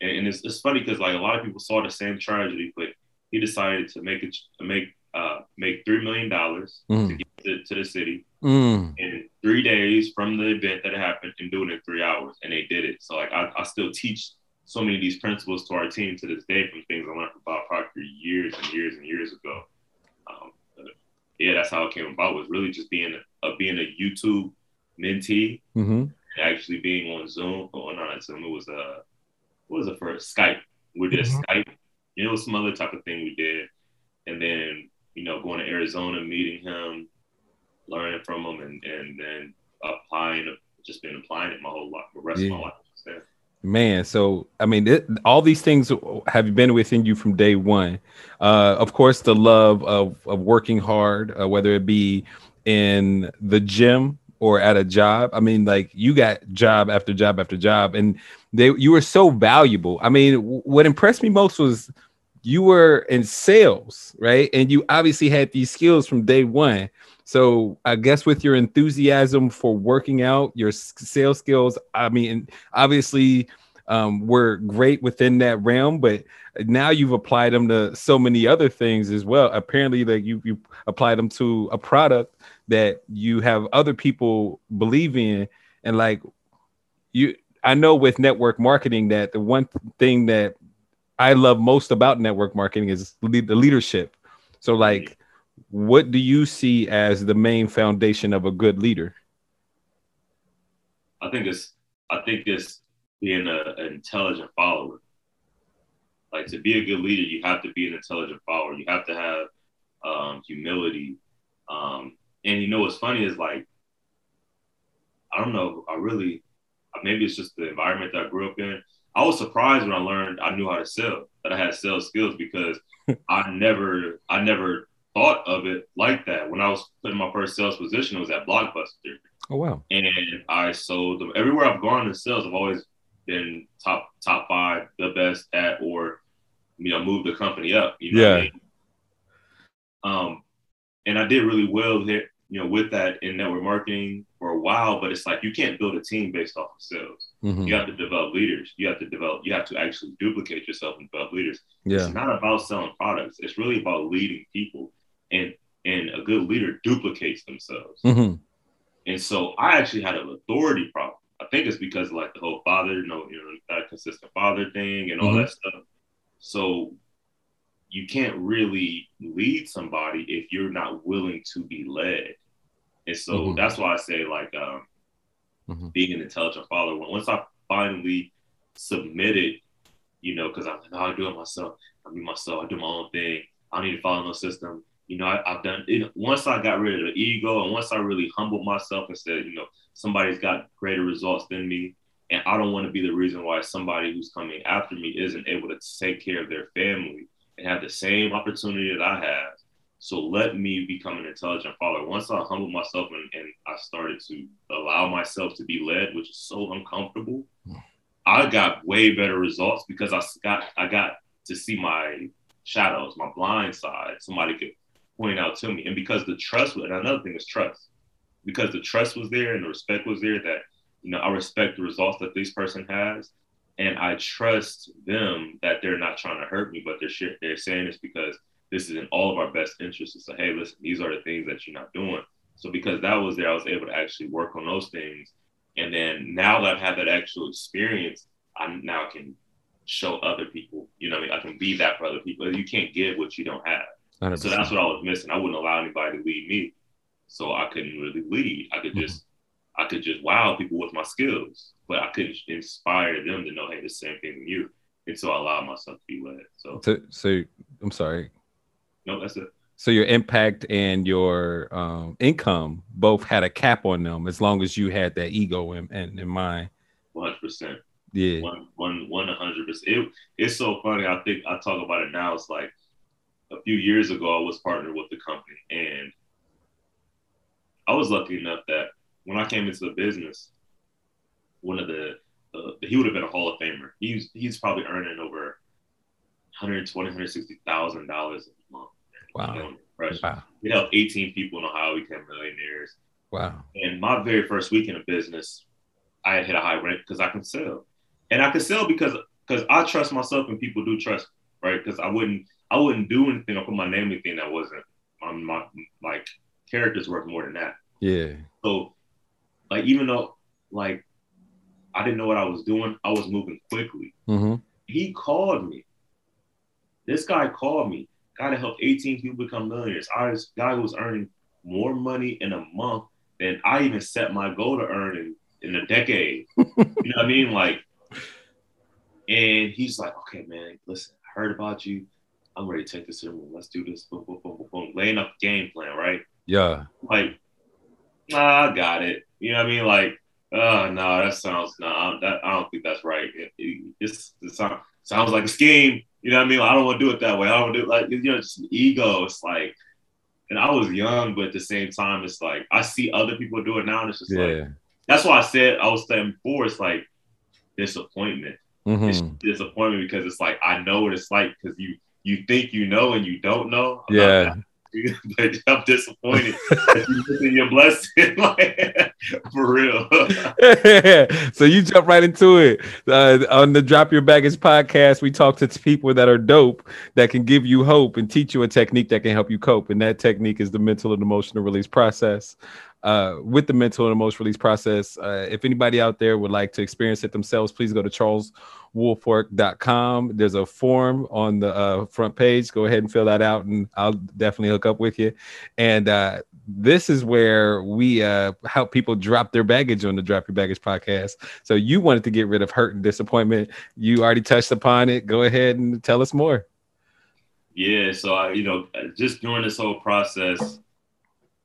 and, and it's, it's funny because like a lot of people saw the same tragedy, but he decided to make it make uh make three million dollars to Mm. get to, to the city Mm. in three days from the event that happened and do it in three hours. And they did it. So like I, I still teach so many of these principles to our team to this day from things I learned from Bob Proctor years and years and years ago. Um, yeah, that's how it came about was really just being a, uh, being a YouTube mentee hmm actually being on Zoom. Oh, not Zoom. It was a what was it first? Skype. We did Mhm. Skype. You know, some other type of thing we did, and then you know, going to Arizona, meeting him, learning from him, and and then applying. Just been applying it my whole life, the rest of my life. Man, so I mean, it, all these things have been within you from day one. Uh, of course, the love of of working hard, uh, whether it be in the gym or at a job. I mean, like you got job after job after job, and they you were so valuable. I mean, what impressed me most was you were in sales, right? And you obviously had these skills from day one. So I guess with your enthusiasm for working out, your sales skills, I mean, obviously um, were great within that realm, but now you've applied them to so many other things as well. Apparently, like you you applied them to a product that you have other people believe in, and like you, I know with network marketing that the one thing that I love most about network marketing is le- the leadership. So, like, what do you see as the main foundation of a good leader? I think it's I think it's being a, an intelligent follower. Like to be a good leader, you have to be an intelligent follower. You have to have um, humility. Um, and you know what's funny is like I don't know. I really maybe it's just the environment that I grew up in. I was surprised when I learned I knew how to sell, that I had sales skills because I never I never thought of it like that. When I was putting my first sales position, it was at Blockbuster Oh wow. and I sold them everywhere I've gone in sales. I've always been top top five, the best at, or you know, move the company up. You know Yeah. I mean? Um, and I did really well there, you know, with that in network marketing for a while. But it's like you can't build a team based off of sales. Mhm. You have to develop leaders. You have to develop. You have to actually duplicate yourself and develop leaders. Yeah. It's not about selling products. It's really about leading people. And and a good leader duplicates themselves. hmm And so I actually had an authority problem. I think it's because of like the whole father, you know, you know, that consistent father thing and all Mhm. that stuff. So you can't really lead somebody if you're not willing to be led. And so Mhm. that's why I say like um, Mhm. being an intelligent father. Once I finally submitted, you know, because I'm like, no, I do it myself. I be myself. I do my own thing. I don't need to follow no system. You know, I, I've done it. Once I got rid of the ego and once I really humbled myself and said, you know, somebody's got greater results than me. And I don't want to be the reason why somebody who's coming after me isn't able to take care of their family and have the same opportunity that I have. So let me become an intelligent father. Once I humbled myself and, and I started to allow myself to be led, which is so uncomfortable, hmm. I got way better results because I got I got to see my shadows, my blind side. Somebody could point out to me, and because the trust. And another thing is trust, because the trust was there and the respect was there. That you know, I respect the results that this person has, and I trust them that they're not trying to hurt me, but they're shit. They're saying this because this is in all of our best interests. Say, hey, listen, these are the things that you're not doing. So because that was there, I was able to actually work on those things. And then now that I've had that actual experience, I now can show other people. You know, what I mean, I can be that for other people. You can't give what you don't have. 100%. So that's what I was missing. I wouldn't allow anybody to lead me. So I couldn't really lead. I could mm-hmm. just I could just wow people with my skills, but I couldn't inspire them to know, hey, the same thing you. And so I allowed myself to be led. So so, so I'm sorry. no, that's it. So your impact and your um, income both had a cap on them as long as you had that ego in, in, in mind. One hundred percent. Yeah. One one one hundred percent. It it's so funny. I think I talk about it now. It's like a few years ago I was partnered with the company and I was lucky enough that when I came into the business, one of the uh, he would have been a Hall of Famer. He's he's probably earning over 120, 160,000 dollars a month. Wow. You know. Wow. We helped 18 people in Ohio become millionaires. Wow. And my very first week in a business, I had hit a high rank because I can sell, and I can sell because because I trust myself and people do trust, right? Because I wouldn't I wouldn't do anything or put my name in anything that wasn't on my like character's worth more than that. Yeah. So like even though like I didn't know what I was doing, I was moving quickly. Mm-hmm. He called me. This guy called me. Guy that helped 18 people become millionaires. I was guy who was earning more money in a month than I even set my goal to earn in, in a decade. you know what I mean? Like, and he's like, okay, man, listen, I heard about you. I'm ready to take this to the room. Let's do this. Boom, boom, boom, boom, boom. Laying up the game plan, right? Yeah. Like, nah, I got it. You know what I mean? Like, oh no, that sounds no, nah, that I don't think that's right. It, it, it's, it sound, sounds like a scheme. You know what I mean? Like, I don't want to do it that way. I don't do it like you know, just ego. It's like, and I was young, but at the same time, it's like I see other people do it now, and it's just Yeah. like that's why I said I was saying before. It's like disappointment. Mm-hmm. disappointment because it's like I know what it's like because you you think you know and you don't know. Yeah. that. but I'm disappointed. You your blessing, like, for real. so you jump right into it. Uh, on the drop your baggage podcast we talk to people that are dope that can give you hope and teach you a technique that can help you cope. And that technique is the mental and emotional release process uh, with the mental and emotional release process uh, if anybody out there would like to experience it themselves please go to charleswoolfork.com there's a form on the uh, front page go ahead and fill that out and i'll definitely hook up with you and uh, this is where we uh, help people drop their baggage on the Drop Your Baggage podcast. So you wanted to get rid of hurt and disappointment. You already touched upon it. Go ahead and tell us more. Yeah, so I, you know, just during this whole process,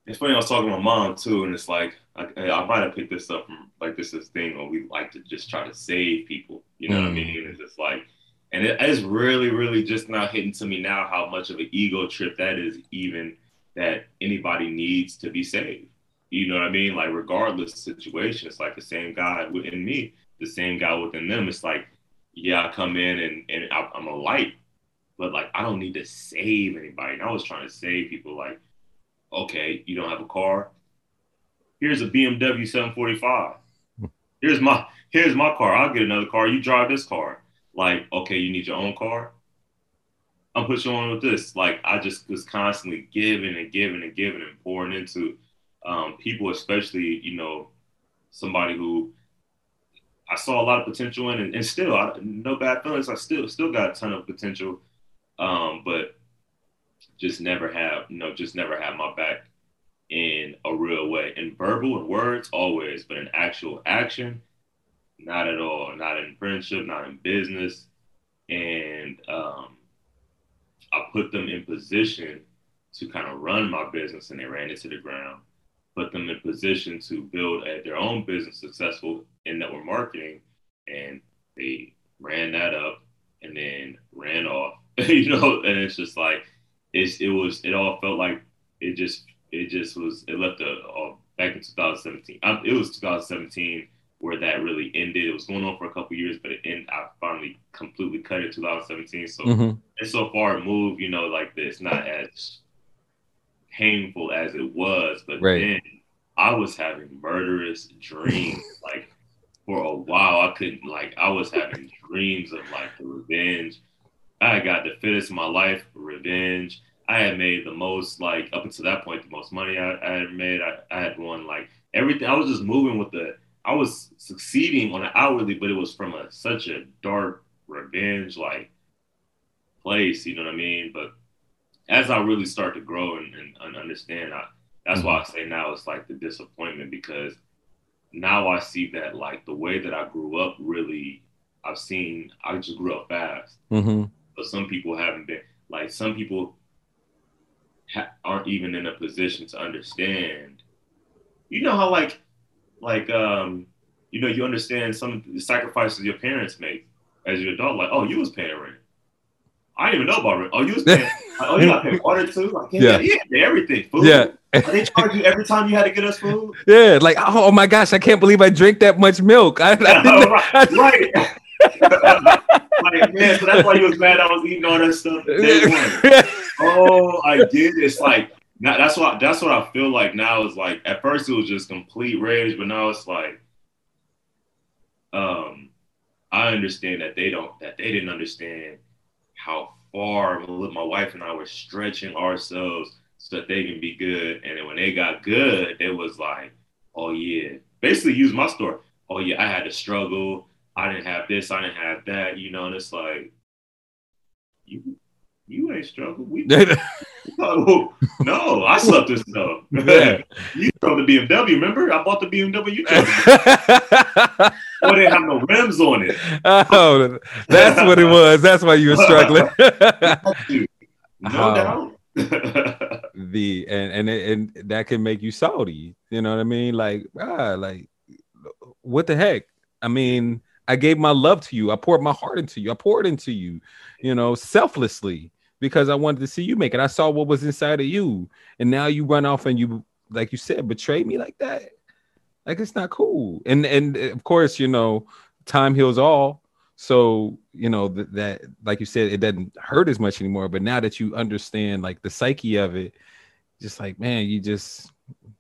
it's funny. I was talking to my mom too, and it's like I, I might have picked this up from like this is thing where we like to just try to save people. You know what I Mm. mean? It's just like, and it is really, really just now hitting to me now how much of an ego trip that is, even that anybody needs to be saved. You know what I mean? Like regardless of the situation, it's like the same guy within me, the same guy within them. It's like, yeah, I come in and and I, I'm a light, but like I don't need to save anybody. And I was trying to save people like, okay, you don't have a car. Here's a BMW 745. Here's my here's my car. I'll get another car. You drive this car. Like, okay, you need your own car. Put you on with this. Like, I just was constantly giving and giving and giving and pouring into um, people, especially, you know, somebody who I saw a lot of potential in, and, and still, I, no bad feelings. I still still got a ton of potential, um, but just never have, you know, just never have my back in a real way. In verbal and words, always, but in actual action, not at all. Not in friendship, not in business, and um, I put them in position to kind of run my business, and they ran it to the ground put them in position to build a, their own business successful in network marketing. And they ran that up and then ran off, you know, and it's just like, it's, it was, it all felt like it just, it just was, it left a, a back in 2017. I, it was 2017 where that really ended. It was going on for a couple years, but it ended, I finally completely cut it 2017. So, mm-hmm. and so far moved, you know, like this, not as painful as it was, but right. then I was having murderous dreams. like for a while, I couldn't like I was having dreams of like the revenge. I got the fittest of my life, revenge. I had made the most like up until that point, the most money I, I had made. I, I had won like everything. I was just moving with the. I was succeeding on an outwardly, but it was from a such a dark revenge like place. You know what I mean? But as I really start to grow and, and, and understand, I, that's mm-hmm. why I say now it's like the disappointment because now I see that like the way that I grew up really, I've seen I just grew up fast. Mm-hmm. But some people haven't been like some people ha- aren't even in a position to understand. You know how like like um you know you understand some of the sacrifices your parents make as your adult. Like oh you was paying rent. I didn't even know about rent. Oh you was paying. oh you got to pay water too. Like yeah, yeah, yeah everything. Food. Yeah. they charge you every time you had to get us food? Yeah, like oh, oh my gosh, I can't believe I drank that much milk. I, I right, right. Like, man, so that's why you was mad I was eating all that stuff. oh, I did. It's like now that's what that's what I feel like now is like at first it was just complete rage, but now it's like um I understand that they don't that they didn't understand how far my wife and I were stretching ourselves so that they can be good. And then when they got good, it was like, oh yeah, basically use my story. Oh yeah, I had to struggle. I didn't have this. I didn't have that. You know, and it's like, you you ain't struggled. We no, no, I slept this stuff. You drove the BMW. Remember, I bought the BMW. You drove it. oh, they have no rims on it. Oh, that's what it was. That's why you were struggling. no um, doubt. the and and and that can make you salty. You know what I mean? Like ah, like what the heck? I mean, I gave my love to you. I poured my heart into you. I poured into you. You know, selflessly because I wanted to see you make it. I saw what was inside of you, and now you run off and you, like you said, betray me like that. Like it's not cool. And and of course, you know, time heals all. So you know th- that, like you said, it doesn't hurt as much anymore. But now that you understand, like the psyche of it, just like man, you just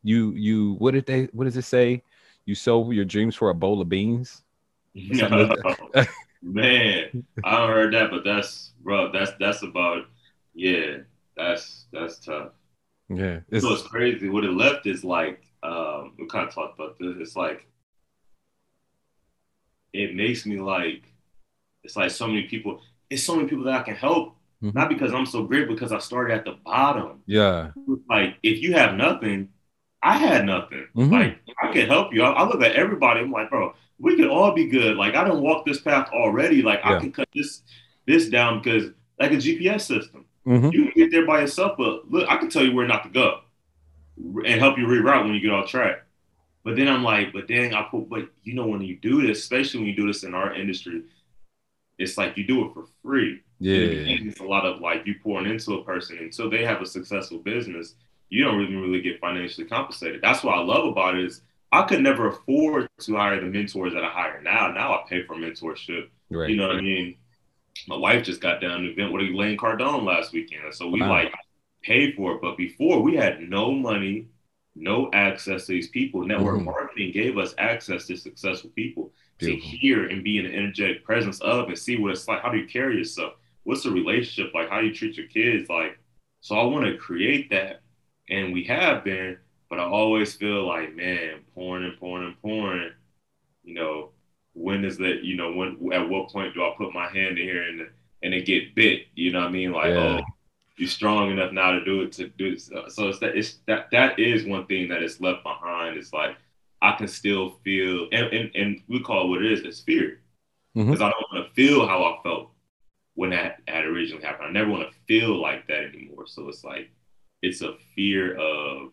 you you what did they what does it say? You sold your dreams for a bowl of beans. man, I don't heard that, but that's bro. That's that's about yeah. That's that's tough. Yeah, it's, so it's crazy. What it left is like um, we kind of talked about this. It's like it makes me like it's like so many people. It's so many people that I can help. Mm-hmm. Not because I'm so great, because I started at the bottom. Yeah. Like if you have nothing, I had nothing. Mm-hmm. Like I can help you. I, I, look at everybody. I'm like, bro, we could all be good. Like I don't walk this path already. Like yeah. I can cut this this down because like a GPS system. Mm-hmm. You can get there by yourself, but look, I can tell you where not to go and help you reroute when you get off track. But then I'm like, but dang, I put, but you know, when you do this, especially when you do this in our industry, it's like you do it for free. Yeah. it's a lot of like you pouring into a person until they have a successful business. You don't really, really get financially compensated. That's what I love about it is I could never afford to hire the mentors that I hire now. Now I pay for mentorship. Right. You know what I mean? my wife just got down an event with Elena Cardone last weekend. So we wow. like paid for it. But before we had no money, no access to these people. Network mm-hmm. marketing gave us access to successful people Beautiful. to hear and be in an energetic presence of and see what it's like. How do you carry yourself? What's the relationship like? How do you treat your kids? Like, so I want to create that. And we have been, but I always feel like, man, pouring and pouring and pouring, you know, when is that, you know, when at what point do I put my hand in here and and it get bit? You know what I mean? Like, yeah. oh, you're strong enough now to do it to do it. So, so it's that it's that that is one thing that is left behind. It's like I can still feel and and, and we call it what it is, it's fear. Because mm-hmm. I don't want to feel how I felt when that had originally happened. I never want to feel like that anymore. So it's like it's a fear of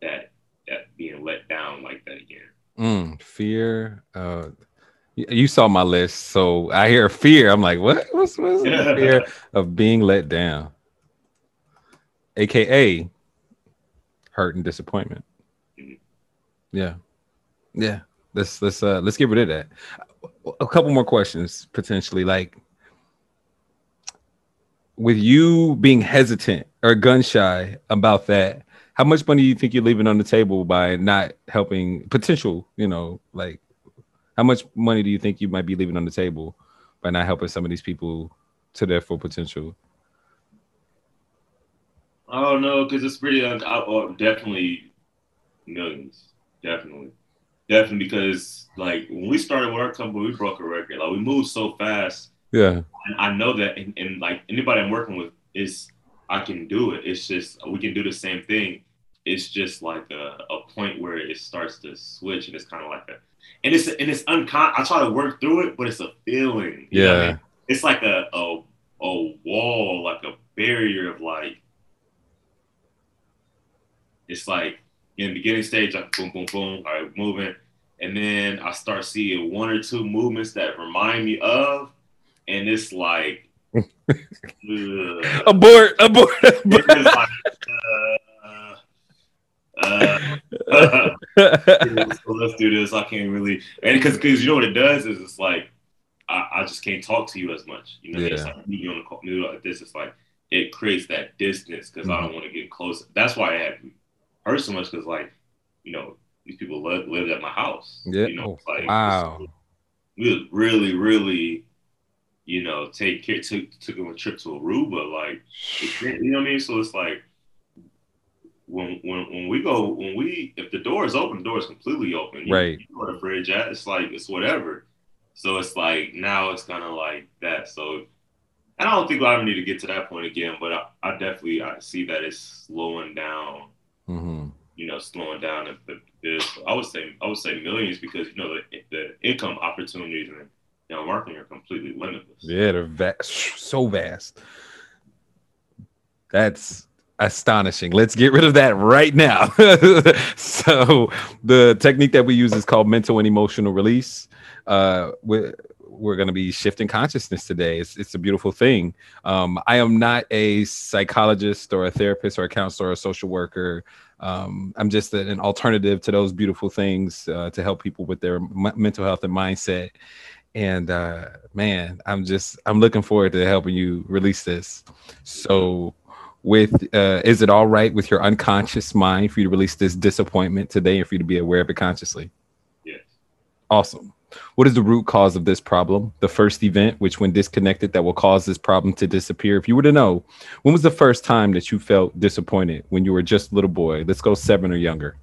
that that being let down like that again. Mm, fear. Uh, you saw my list, so I hear fear. I'm like, what? What's, what's the fear of being let down? AKA hurt and disappointment. Yeah, yeah. Let's let's uh let's get rid of that. A couple more questions potentially, like with you being hesitant or gun shy about that, how much money do you think you're leaving on the table by not helping potential, you know, like how much money do you think you might be leaving on the table by not helping some of these people to their full potential? Oh no, because it's pretty uh, definitely millions, definitely, definitely. Because like when we started with our company, we broke a record. Like we moved so fast yeah. And I know that, and, and like anybody I'm working with is, I can do it. It's just we can do the same thing. It's just like a, a point where it starts to switch, and it's kind of like a, and it's and it's uncon. I try to work through it, but it's a feeling. yeah. I mean? It's like a, a a wall, like a barrier of like. It's like in the beginning stage, like boom, boom, boom, all right, moving, and then I start seeing one or two movements that remind me of and it's like abort, abort, abort. Like, uh, uh, so let's do this. I can't really, and because because you know what it does is it's like I, I just can't talk to you as much. You know, yeah. it's like you on the call, like this. It's like it creates that distance because mm-hmm. I don't want to get close. That's why I had hurt so much because like you know these people lived, lived at my house. Yeah. You know, like wow. We was really, really you know, take care, took took him a trip to Aruba, like, you know what I mean? So it's like when when when we go when we if the door is open, the door is completely open. You, right. You know the fridge at, it's like it's whatever. So it's like now it's kind of like that. So and I don't think I ever need to get to that point again, but I, I definitely I see that it's slowing down. Mm-hmm. You know, slowing down a bit. I would say I would say millions because you know the the income opportunities and you know, marketing are completely limitless. Yeah, they're vast, so vast. That's astonishing. Let's get rid of that right now. so the technique that we use is called mental and emotional release. Uh, we're, we're going to be shifting consciousness today. It's, it's a beautiful thing. Um, I am not a psychologist or a therapist or a counselor or a social worker. Um, I'm just an alternative to those beautiful things uh, to help people with their m- mental health and mindset and uh man i'm just i'm looking forward to helping you release this. So with uh is it all right with your unconscious mind for you to release this disappointment today and for you to be aware of it consciously? Yes. Awesome. What is the root cause of this problem? The first event which when disconnected that will cause this problem to disappear? If you were to know when was the first time that you felt disappointed when you were just a little boy? Let's go seven or younger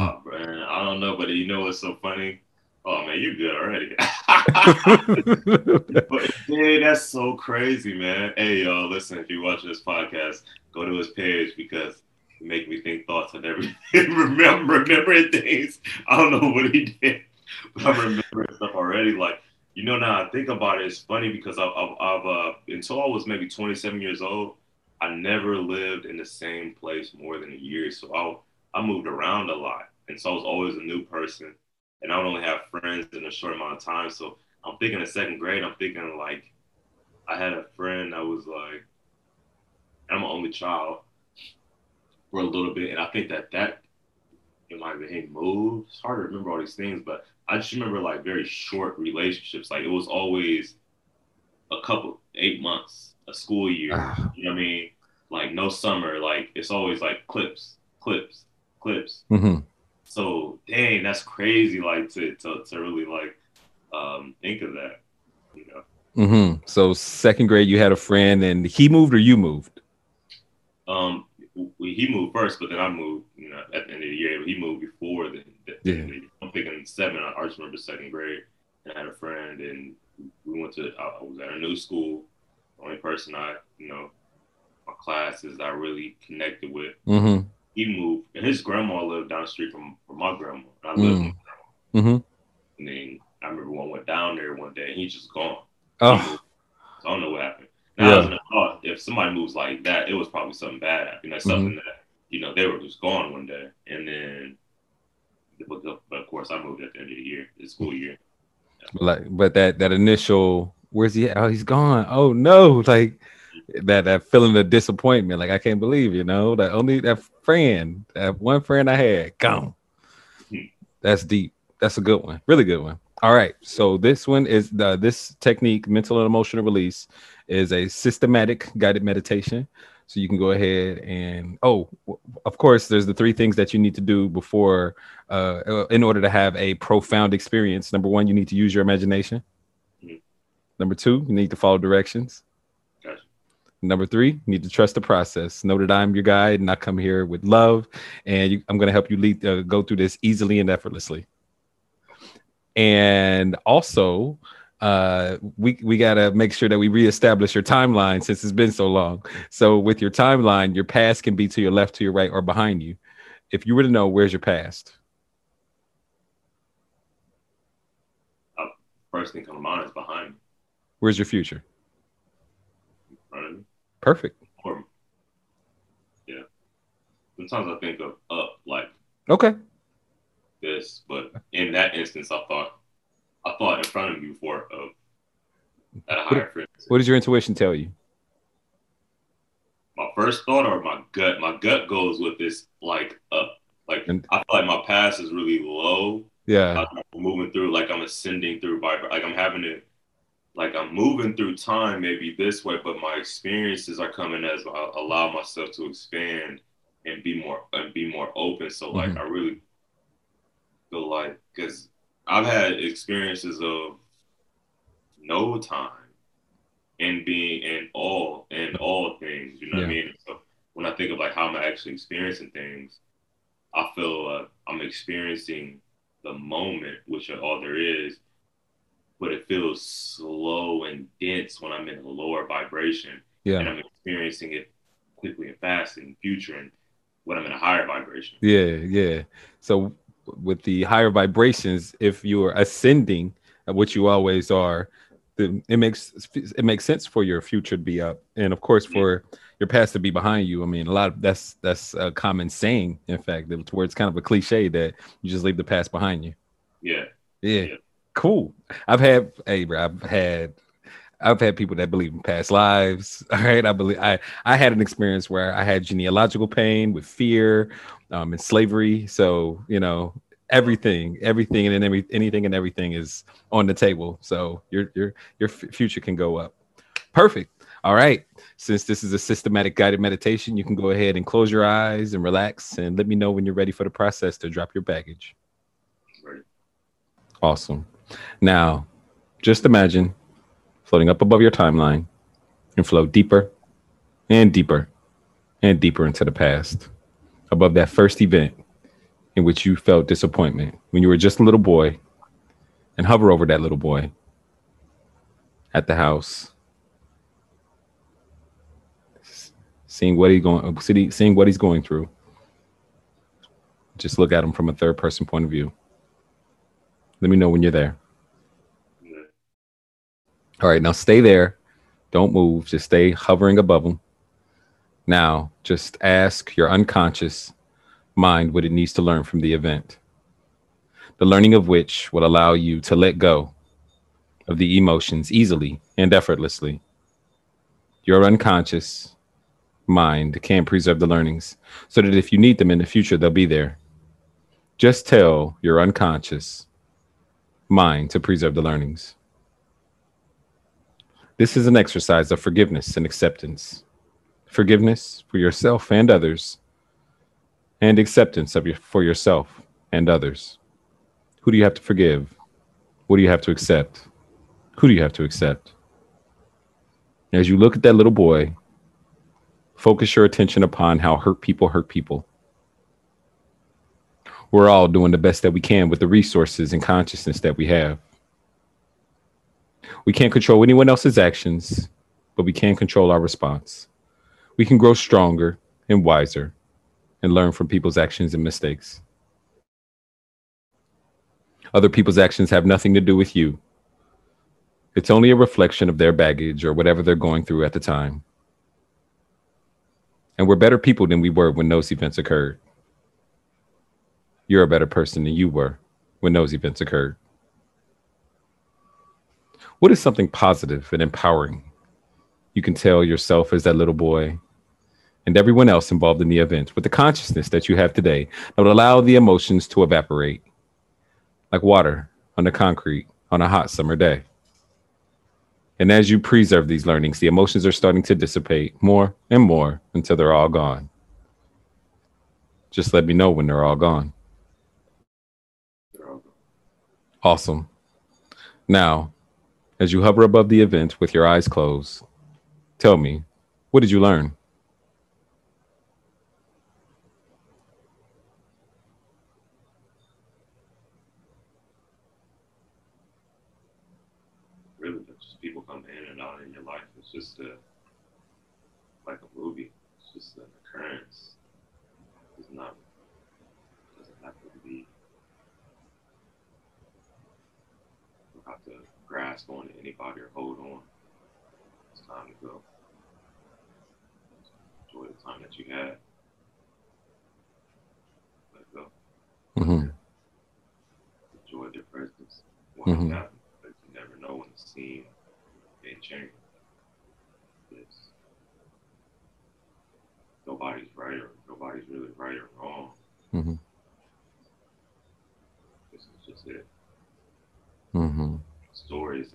Oh man, I don't know, but you know what's so funny? Oh man, you good already. but yeah, that's so crazy, man. Hey y'all, listen, if you watch this podcast, go to his page because he make me think thoughts and everything. remember, remembering things. I don't know what he did, but I'm remembering stuff already. Like, you know, now I think about it, it's funny because I've, I've, I've uh, until I was maybe 27 years old, I never lived in the same place more than a year. So I I moved around a lot. And so I was always a new person. And I would only have friends in a short amount of time. So I'm thinking in second grade, I'm thinking like, I had a friend that was like, I'm an only child for a little bit, and I think that that it might have been he moved. It's hard to remember all these things, but I just remember like very short relationships. Like it was always a couple, eight months, a school year. Ah. You know what I mean? Like no summer. Like it's always like clips, clips, clips. Mm-hmm. So dang, that's crazy. Like to to, to really like um, think of that. You know. Mm-hmm. So second grade, you had a friend, and he moved or you moved? Um, we, he moved first, but then I moved. You know, at the end of the year, he moved before the. the yeah. I'm thinking seven. I just remember second grade, and I had a friend, and we went to. I was at a new school. The only person I, you know, my classes I really connected with. Mm-hmm. He moved, and his grandma lived down the street from, from my grandma. I lived grandma. Mm-hmm. And then I remember one went down there one day, and he's just gone. Oh. I don't know what happened. Now, yeah. thought, if somebody moves like that, it was probably something bad happening. That's something mm-hmm. that you know they were just gone one day, and then, but, of course, I moved at the end of the year, the school year. Yeah. Like, but that that initial, where's he? At? Oh, he's gone. Oh no! Like that that feeling of disappointment. Like I can't believe, you know, that only that friend, that one friend I had, gone. That's deep. That's a good one. Really good one. All right. So this one is the this technique, mental and emotional release, is a systematic guided meditation. So you can go ahead and oh, of course, there's the three things that you need to do before, uh, uh, in order to have a profound experience. Number one, you need to use your imagination. Mm-hmm. Number two, you need to follow directions. Number three, you need to trust the process. Know that I'm your guide, and I come here with love, and you, I'm going to help you lead, uh, go through this easily and effortlessly. And also, uh, we we gotta make sure that we reestablish your timeline since it's been so long. So with your timeline, your past can be to your left, to your right, or behind you. If you were to know, where's your past? Uh, first thing coming to mind is behind. Where's your future? Perfect. Or, yeah. Sometimes I think of up, like okay, this, but in that instance, I thought I thought in front of you before of uh, at a higher what, frequency. What does your intuition tell you? My first thought or my gut? My gut goes with this like up. Like and, I feel like my past is really low. Yeah. I'm moving through like I'm ascending through vibra- like I'm having to like I'm moving through time maybe this way, but my experiences are coming as I allow myself to expand and be more and be more open. So like mm-hmm. I really feel like because I've had experiences of no time and being in all in all things. You know yeah. what I mean? So when I think of like how I'm actually experiencing things, I feel uh, I'm experiencing the moment, which all there is, but it feels slow and dense when I'm in a lower vibration. Yeah. And I'm experiencing it quickly and fast in the future and when I'm in a higher vibration. Yeah, yeah. So with the higher vibrations, if you are ascending, uh, which you always are, it makes it makes sense for your future to be up, and of course for your past to be behind you. I mean, a lot of that's that's a common saying. In fact, where it's kind of a cliche that you just leave the past behind you. Yeah. Yeah. yeah. Cool. I've had, hey, bro, I've had I've had people that believe in past lives. All right. I believe I, I had an experience where I had genealogical pain with fear um, and slavery. So, you know, everything, everything and every, anything and everything is on the table. So your, your, your future can go up. Perfect. All right. Since this is a systematic guided meditation, you can go ahead and close your eyes and relax and let me know when you're ready for the process to drop your baggage. Awesome. Now, just imagine floating up above your timeline and float deeper and deeper and deeper into the past, above that first event in which you felt disappointment when you were just a little boy, and hover over that little boy at the house, seeing what he's going, seeing what he's going through. Just look at him from a third person point of view. Let me know when you're there. All right, now stay there. Don't move. Just stay hovering above them. Now, just ask your unconscious mind what it needs to learn from the event. The learning of which will allow you to let go of the emotions easily and effortlessly your unconscious mind can preserve the learnings so that if you need them in the future, they'll be there. Just tell your unconscious mind to preserve the learnings. This is an exercise of forgiveness and acceptance. Forgiveness for yourself and others, and acceptance of your, for yourself and others. Who do you have to forgive? What do you have to accept? Who do you have to accept? As you look at that little boy, focus your attention upon how hurt people hurt people. We're all doing the best that we can with the resources and consciousness that we have. We can't control anyone else's actions, but we can control our response. We can grow stronger and wiser and learn from people's actions and mistakes. Other people's actions have nothing to do with you. It's only a reflection of their baggage or whatever they're going through at the time. And we're better people than we were when those events occurred. You're a better person than you were when those events occurred. What is something positive and empowering you can tell yourself as that little boy and everyone else involved in the event with the consciousness that you have today that would allow the emotions to evaporate like water on the concrete on a hot summer day? And as you preserve these learnings, the emotions are starting to dissipate more and more until they're all gone. Just let me know when they're all gone. Awesome. Now, as you hover above the event with your eyes closed, tell me, what did you learn? Really, just people come in and out in your life. It's just a, like a movie. It's just an occurrence. It's not. It doesn't have to be. You don't have to grasp on to anybody or hold on. It's time to go. Enjoy the time that you had. Let go. Mm-hmm. Enjoy their presence. When Mhm. it happens, but you never know when the scene may change. It's, nobody's right or nobody's really right or wrong. Mm-hmm. This is just it. Mm-hmm. Stories.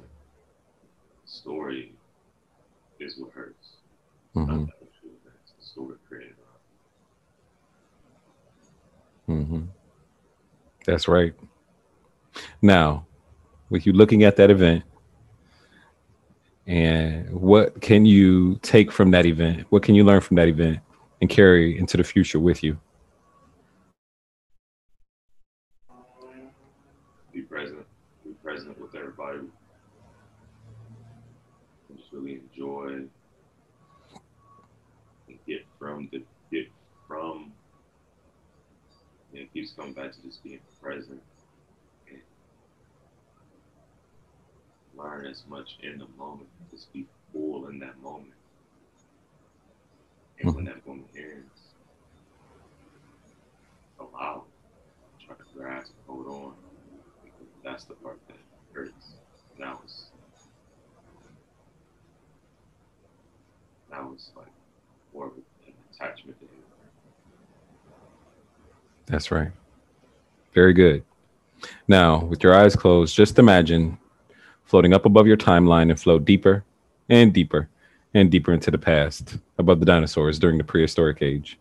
Story is what hurts. Mm-hmm. Not actual events. Story created. Mm-hmm. That's right. Now, with you looking at that event, and what can you take from that event? What can you learn from that event and carry into the future with you? Enjoy and get from the get from and it keeps coming back to just being present and learn as much in the moment. Just be full in that moment. And when that moment ends, allow. Try to grasp, hold on. That's the part that hurts. That was that was like more of an attachment to him. That's right. Very good. Now, with your eyes closed, just imagine floating up above your timeline and float deeper and deeper and deeper into the past, above the dinosaurs during the prehistoric age.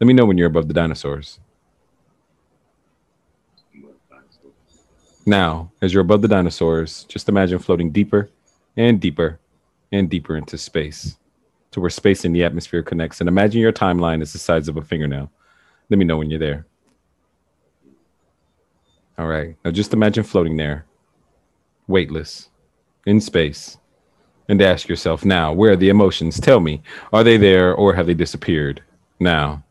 Let me know when you're above the dinosaurs. Now, as you're above the dinosaurs, just imagine floating deeper and deeper and deeper into space to where space and the atmosphere connects. And imagine your timeline is the size of a fingernail. Let me know when you're there. All right. Now just imagine floating there, weightless, in space, and ask yourself now, where are the emotions? Tell me, are they there or have they disappeared? Now,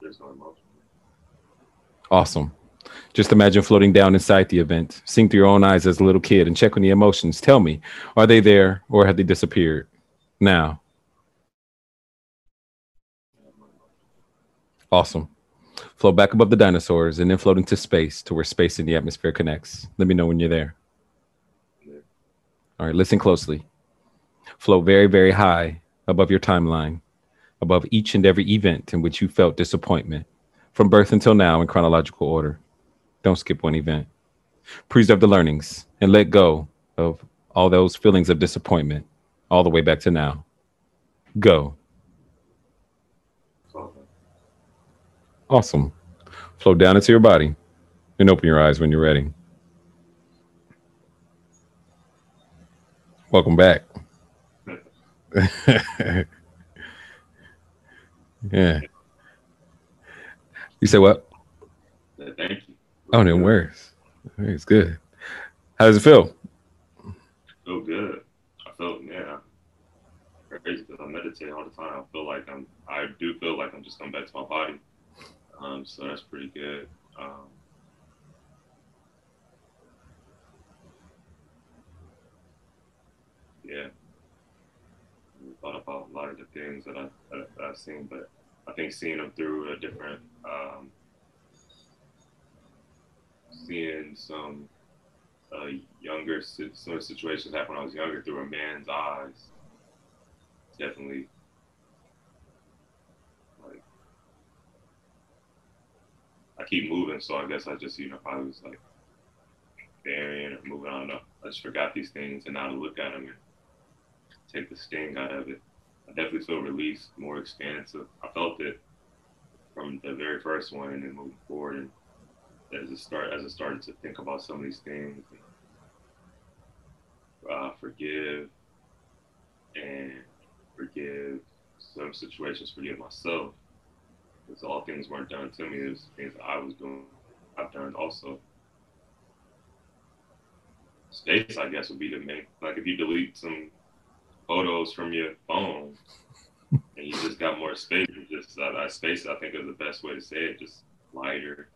There's no emotion. Awesome. Just imagine floating down inside the event, seeing through your own eyes as a little kid, and check on the emotions. Tell me, are they there or have they disappeared? Now, awesome. Float back above the dinosaurs and then float into space to where space and the atmosphere connects. Let me know when you're there. All right, listen closely. Float very, very high above your timeline, above each and every event in which you felt disappointment from birth until now in chronological order. Don't skip one event. Preserve the learnings and let go of all those feelings of disappointment all the way back to now. Go. Awesome. Flow down into your body and open your eyes when you're ready. Welcome back. yeah. You say what? Thank you. Oh, then where's? It's good. How does it feel? Feel good. I feel yeah. Crazy because I meditate all the time. I feel like I'm. I do feel like I'm just coming back to my body. Um, so that's pretty good. Um, yeah. I thought about a lot of the things that, I, that, I've seen, but I think seeing them through a different, um, seeing some uh, younger some situations happen when I was younger through a man's eyes, definitely like I keep moving, so I guess I just you know probably was like burying or moving on. I just forgot these things, and now to look at them and take the sting out of it. I definitely feel released, more expansive. I felt it from the very first one, and then moving forward, and as it start as I started to think about some of these things, and, uh, forgive and forgive some situations, forgive myself, because all things weren't done to me. It was things I was doing, I've done also. Space, I guess, would be the main. Like if you delete some photos from your phone and you just got more space. Just that space, I think, is the best way to say it. Just lighter,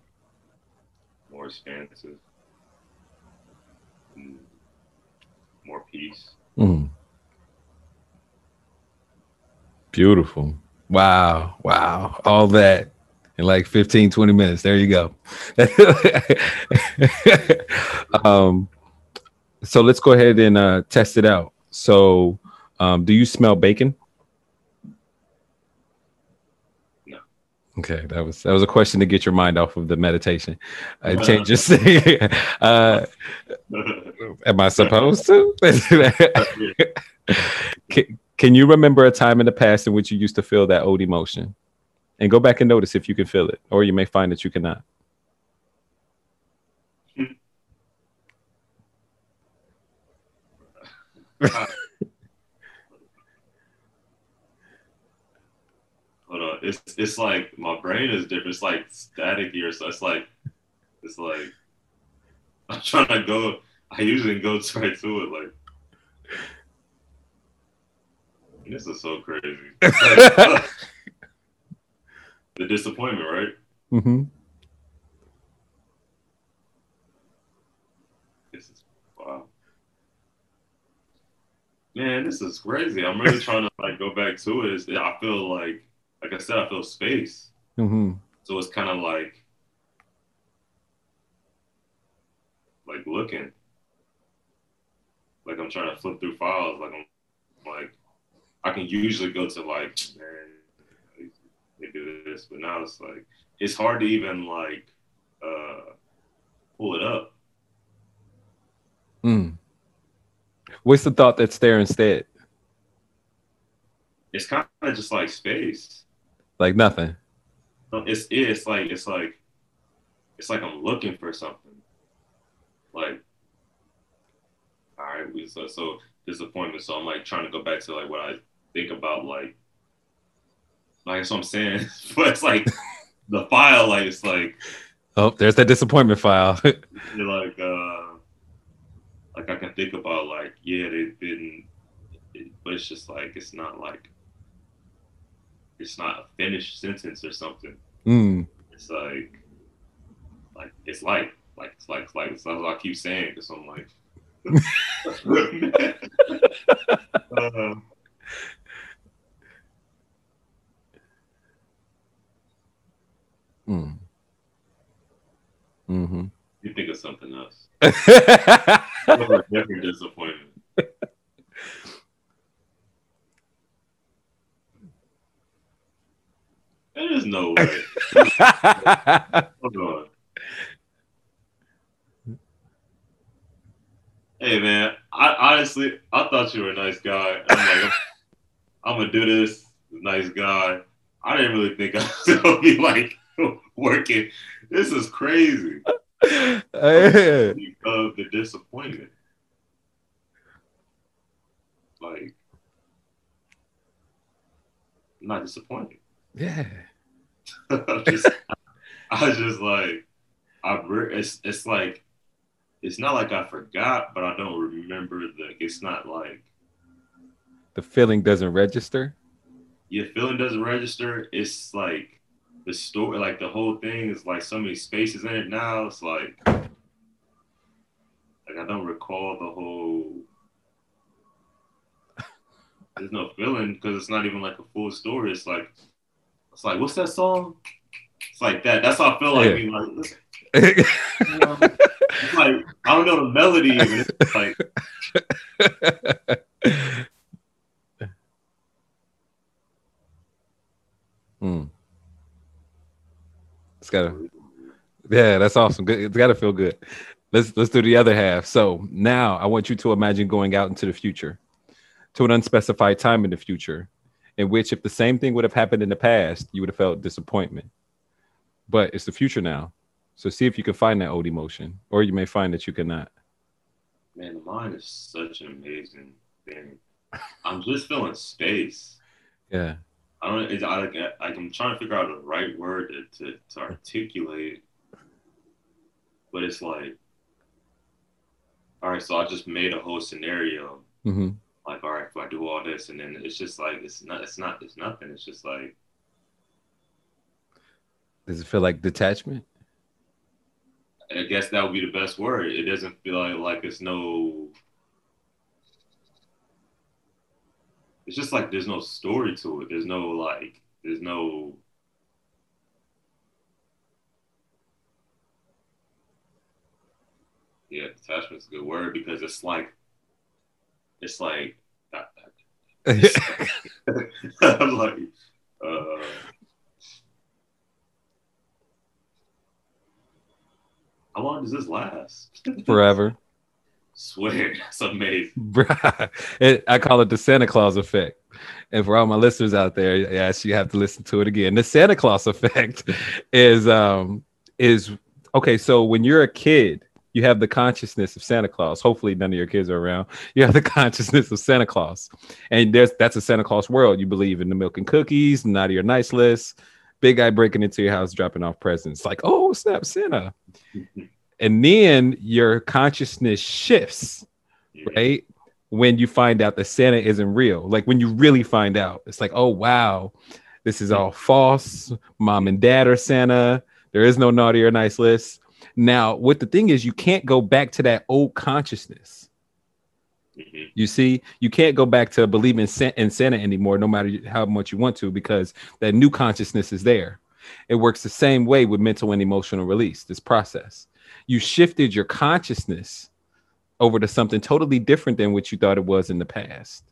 more expansive, more peace. Mm. Beautiful. Wow. Wow. All that in like 15, 20 minutes. There you go. um, so let's go ahead and uh, test it out. So um, do you smell bacon? No. Okay, that was that was a question to get your mind off of the meditation. I uh, change your uh, am I supposed to? can, can you remember a time in the past in which you used to feel that old emotion? And go back and notice if you can feel it, or you may find that you cannot. Uh, Hold on. It's it's like my brain is different. It's like static here. So it's like it's like I'm trying to go. I usually go right to it. Like this is so crazy. the disappointment, right? Mm-hmm. This is wow. Man, this is crazy. I'm really trying to like go back to it. It's, I feel like like I said, I feel space. Mm-hmm. So it's kind of like, like looking, like I'm trying to flip through files. Like I'm like, I can usually go to like, man, they do this, but now it's like, it's hard to even like uh, pull it up. Hmm. What's the thought that's there instead? It's kind of just like space. Like nothing. It's it's like it's like it's like I'm looking for something. Like, all right, we so so disappointment. So I'm like trying to go back to like what I think about like like that's what I'm saying. but it's like the file, like it's like Oh, there's that disappointment file. like uh like I can think about like, yeah, they've been but it's just like it's not like it's not a finished sentence or something. Mm. It's like, like it's like, like it's like, it's like it's like I keep saying because I'm like. uh, Mm. Mm-hmm. You think of something else. different disappointment. There is no way. Hold on. Hey man, I honestly I thought you were a nice guy. I'm like, I'm, I'm gonna do this, nice guy. I didn't really think I was gonna be like working. This is crazy. Of the disappointment. Like, I'm not disappointed. yeah. I'm just, I was just like, I re- it's it's like, it's not like I forgot, but I don't remember the. It's not like The feeling doesn't register. your feeling doesn't register. It's like the story, like the whole thing is like so many spaces in it now. It's like, like I don't recall the whole. There's no feeling because it's not even like a full story. It's like, it's like what's that song? It's like that. That's how I feel like. Yeah. being like, you know, it's like I don't know the melody. Even. It's like Hmm. It's gotta, yeah, that's awesome. Good. It's gotta feel good. Let's let's do the other half. So now I want you to imagine going out into the future, to an unspecified time in the future, in which if the same thing would have happened in the past, you would have felt disappointment. But it's the future now. So see if you can find that old emotion, or you may find that you cannot. man, the mind is such an amazing thing. I'm just feeling space. Yeah. I don't. It's, I, like, like I'm trying to figure out the right word to, to, to articulate, but it's like, all right. So I just made a whole scenario. hmm Like, all right, if I do all this, and then it's just like it's not. It's not. It's nothing. It's just like Does it feel like detachment? I guess that would be the best word. It doesn't feel like like it's no. It's just like there's no story to it. There's no like. There's no. Yeah, detachment's a good word because it's like. It's like. I'm like. Uh, how long does this last? Forever. Swear, that's amazing. Bruh, it, I call it the Santa Claus effect. And for all my listeners out there, yes, you have to listen to it again. The Santa Claus effect is um is okay. So when you're a kid, you have the consciousness of Santa Claus. Hopefully, none of your kids are around. You have the consciousness of Santa Claus, and there's that's a Santa Claus world. You believe in the milk and cookies, not your nice list, big guy breaking into your house, dropping off presents. Like, oh snap, Santa. And then your consciousness shifts Yeah. right? When you find out that Santa isn't real, like when you really find out, it's like, oh wow, this is all false. Mom and dad are Santa. There is no naughty or nice list. Now, what the thing is, you can't go back to that old consciousness. Mhm. You see, you can't go back to believing in Santa anymore, no matter how much you want to, because that new consciousness is there. It works the same way with mental and emotional release, this process. You shifted your consciousness over to something totally different than what you thought it was in the past.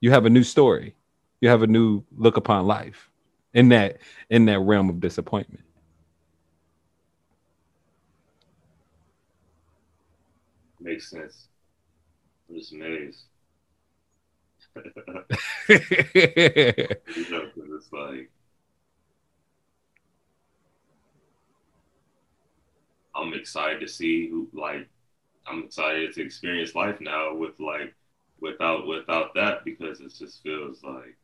You have a new story. You have a new look upon life in that in that realm of disappointment. Makes sense. I'm just amazed. You know, it's like I'm excited to see who like I'm excited to experience life now with like without without that because it just feels like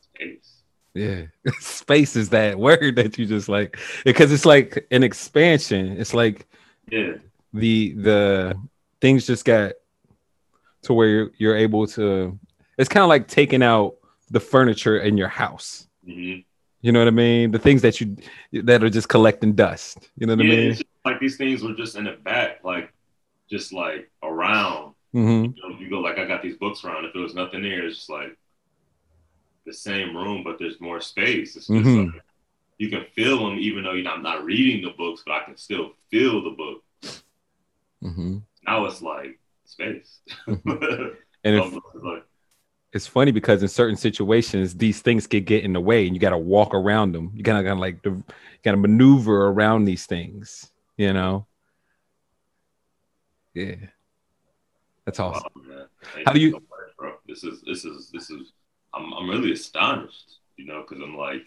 space. Yeah. space is that word that you just like because it's like an expansion. It's like Yeah. the the things just got to where you're, you're able to it's kind of like taking out the furniture in your house hmm you know what i mean the things that you that are just collecting dust you know what Yeah, i mean like these things were just in the back, like just like around. hmm You know, you go like I got these books around. If there was nothing there, it's just like the same room, but there's more space. It's just Mhm. like, you can feel them, even though you're not, I'm not reading the books, but I can still feel the book. hmm Now it's like space. and it, It's funny because in certain situations these things could get in the way and you got to walk around them you gotta, gotta like you gotta maneuver around these things you know yeah that's awesome Wow, How do you- so much, bro? This is this is this is. I'm I'm really astonished, you know, because I'm like,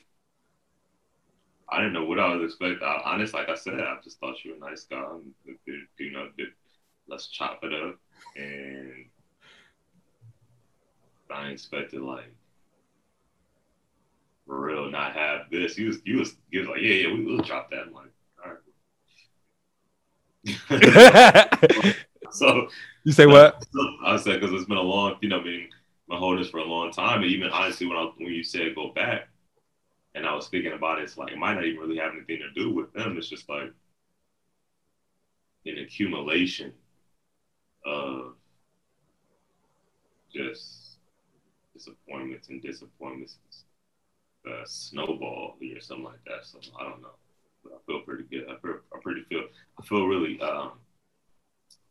I didn't know what I was expecting. I, honest, like I said, I just thought you were a nice guy. You know, let's chop it up, and I expected like for real not have this. He was he was he was like, yeah, yeah, we will drop that. I'm like, all right. so you say what I said because it's been a long, you know, been been holding this for a long time. And even honestly, when I when you said go back, and I was thinking about it, it's like it might not even really have anything to do with them. It's just like an accumulation of just disappointments and disappointments, uh, snowball or something like that. So I don't know, but I feel pretty good. I feel, I pretty feel, I feel really um,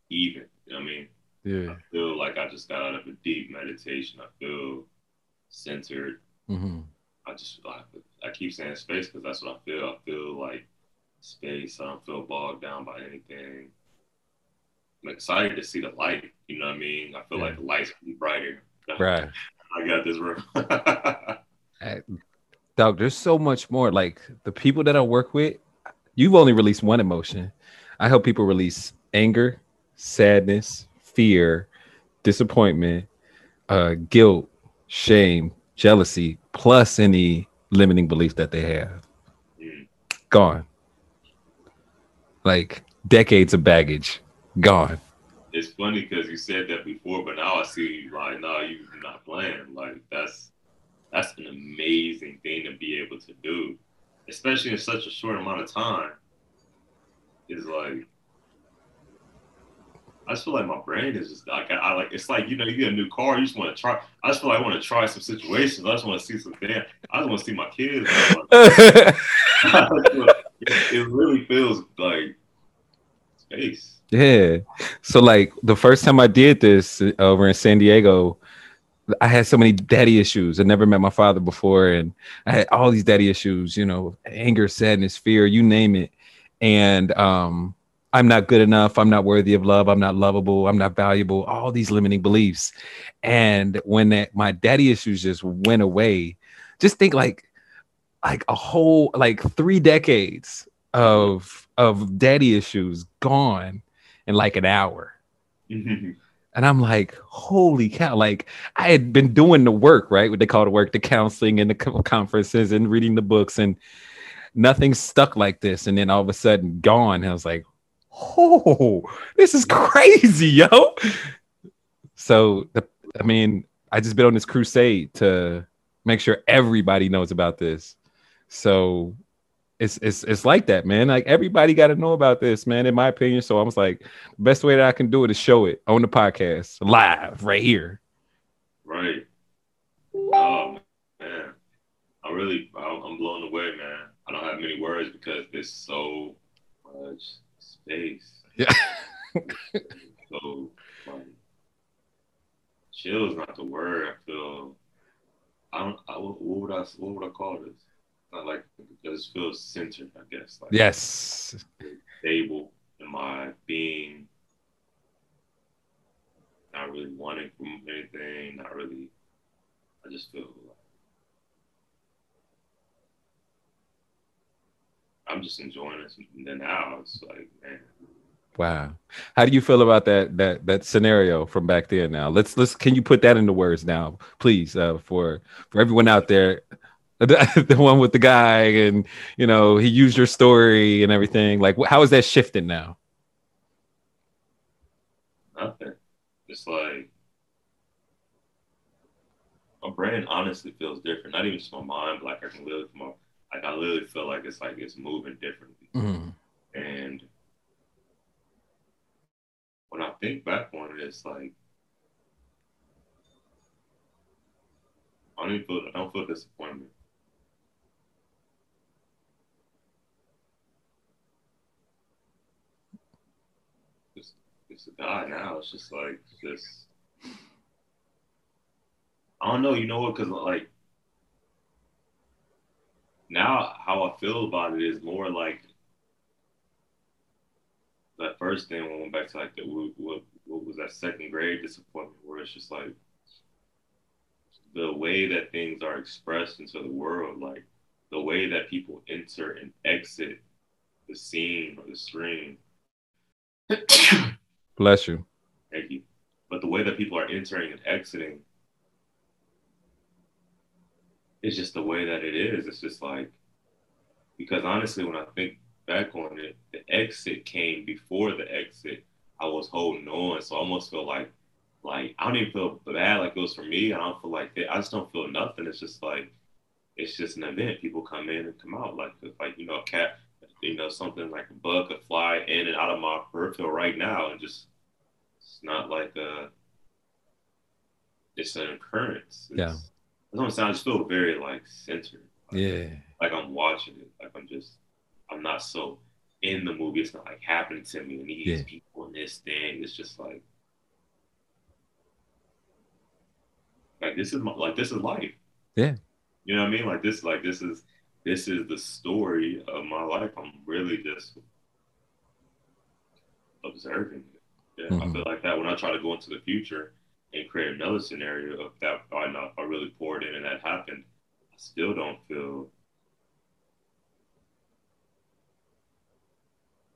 even. You know I mean? yeah I feel like I just got out of a deep meditation. I feel centered. hmm I just I, I keep saying space because that's what I feel. I feel like space. I don't feel bogged down by anything. I'm excited to see the light. You know what I mean? I feel Yeah. like the light's brighter. right I got this room. dog there's so much more. Like the people that i work with you've only released one emotion. I help people release anger sadness fear disappointment uh guilt shame jealousy plus any limiting belief that they have. Mm. gone. Like decades of baggage. Gone it's funny because you said that before, but now I see you like, no, you're not playing. Like that's that's an amazing thing to be able to do, especially in such a short amount of time. Is like I just feel like my brain is just like I, I like it's like you know you get a new car you just want to try I just feel like I want to try some situations I just want to see some damn I just want to see my kids it, it really feels like space Yeah. So like the first time I did this uh, over in San Diego, I had so many daddy issues. I never met my father before, and I had all these daddy issues. You know, anger, sadness, fear, you name it. And um, I'm not good enough. I'm not worthy of love. I'm not lovable. I'm not valuable. All these limiting beliefs. And when that my daddy issues just went away, just think like like a whole like three decades of of daddy issues gone in like an hour. Mm-hmm. And I'm like, holy cow. Like, I had been doing the work, right? What they call the work, the counseling and the co- conferences and reading the books, and nothing stuck like this. And then all of a sudden, gone. And I was like, oh, this is crazy, yo. So, the, I mean, I just been on this crusade to make sure everybody knows about this. So, it's it's it's like that, man. Like everybody got to know about this, man. In my opinion, so I was like, the best way that I can do it is show it on the podcast live right here. Right. Oh man, I really, I'm blown away, man. I don't have many words because there's so much space. Yeah. so like, chill is not the word. I feel. I don't. I, what would I? What would I call this? I like because it feels centered. I guess. Like Yes, stable in my being. Not really wanting from anything. Not really. I just feel like I'm just enjoying it. And then now it's like, man, wow. How do you feel about that that that scenario from back then? Now let's let's can you put that into words now, please, uh, for for everyone out there. The, one with the guy and you know he used your story and everything like how is that shifting now nothing. It's like my brain honestly feels different. Not even just my mind, but like I can literally, my, like I literally feel like it's like it's moving differently. Mhm. And when I think back on it, it's like I don't even feel I don't feel disappointment. It's a guy now. It's just like just I don't know. You know what? Because like now, how I feel about it is more like that first thing when I went back to like the what, what was that second grade disappointment where it's just like the way that things are expressed into the world, like the way that people enter and exit the scene or the screen. Bless you. Thank you. But the way that people are entering and exiting is just the way that it is. It's just like because honestly, when I think back on it, the exit came before the exit. I was holding on, so I almost feel like like I don't even feel bad like it was for me. I don't feel like it. I just don't feel nothing. It's just like it's just an event. People come in and come out like like you know a cat, you know something like a bug could fly in and out of my peripheral right now, and just it's not like a it's an occurrence. It's, yeah, i I just feel very like centered. Like, yeah, like I'm watching it. Like I'm just I'm not so in the movie. It's not like happening to me and these yeah. people and this thing. It's just like like this is my, like this is life. Yeah. You know what I mean? Like this, like this is this is the story of my life. I'm really just observing it. Yeah, mm-hmm. I feel like that when I try to go into the future and create another scenario of that I know if I really poured in and that happened, I still don't feel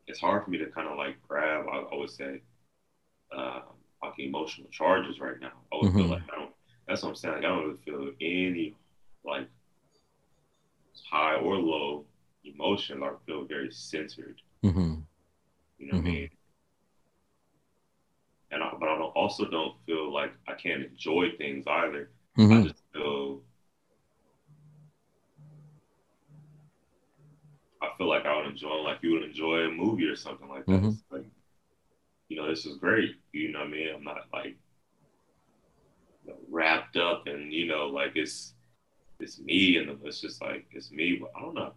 it's hard for me to kind of like grab, I, would say, uh, like emotional charges right now. I would mm-hmm. feel like I don't that's what I'm saying. Like, I don't really feel any like high or low emotion. I feel very centered. Mm-hmm. You know mm-hmm. what I mm-hmm. mean? And I, but I don't, also don't feel like I can't enjoy things either. Mm-hmm. I just feel I feel like I would enjoy like you would enjoy a movie or something like that. Mm-hmm. Like, you know, this is great. You know what I mean? I'm not like wrapped up and you know like it's it's me and it's just like it's me but i don't know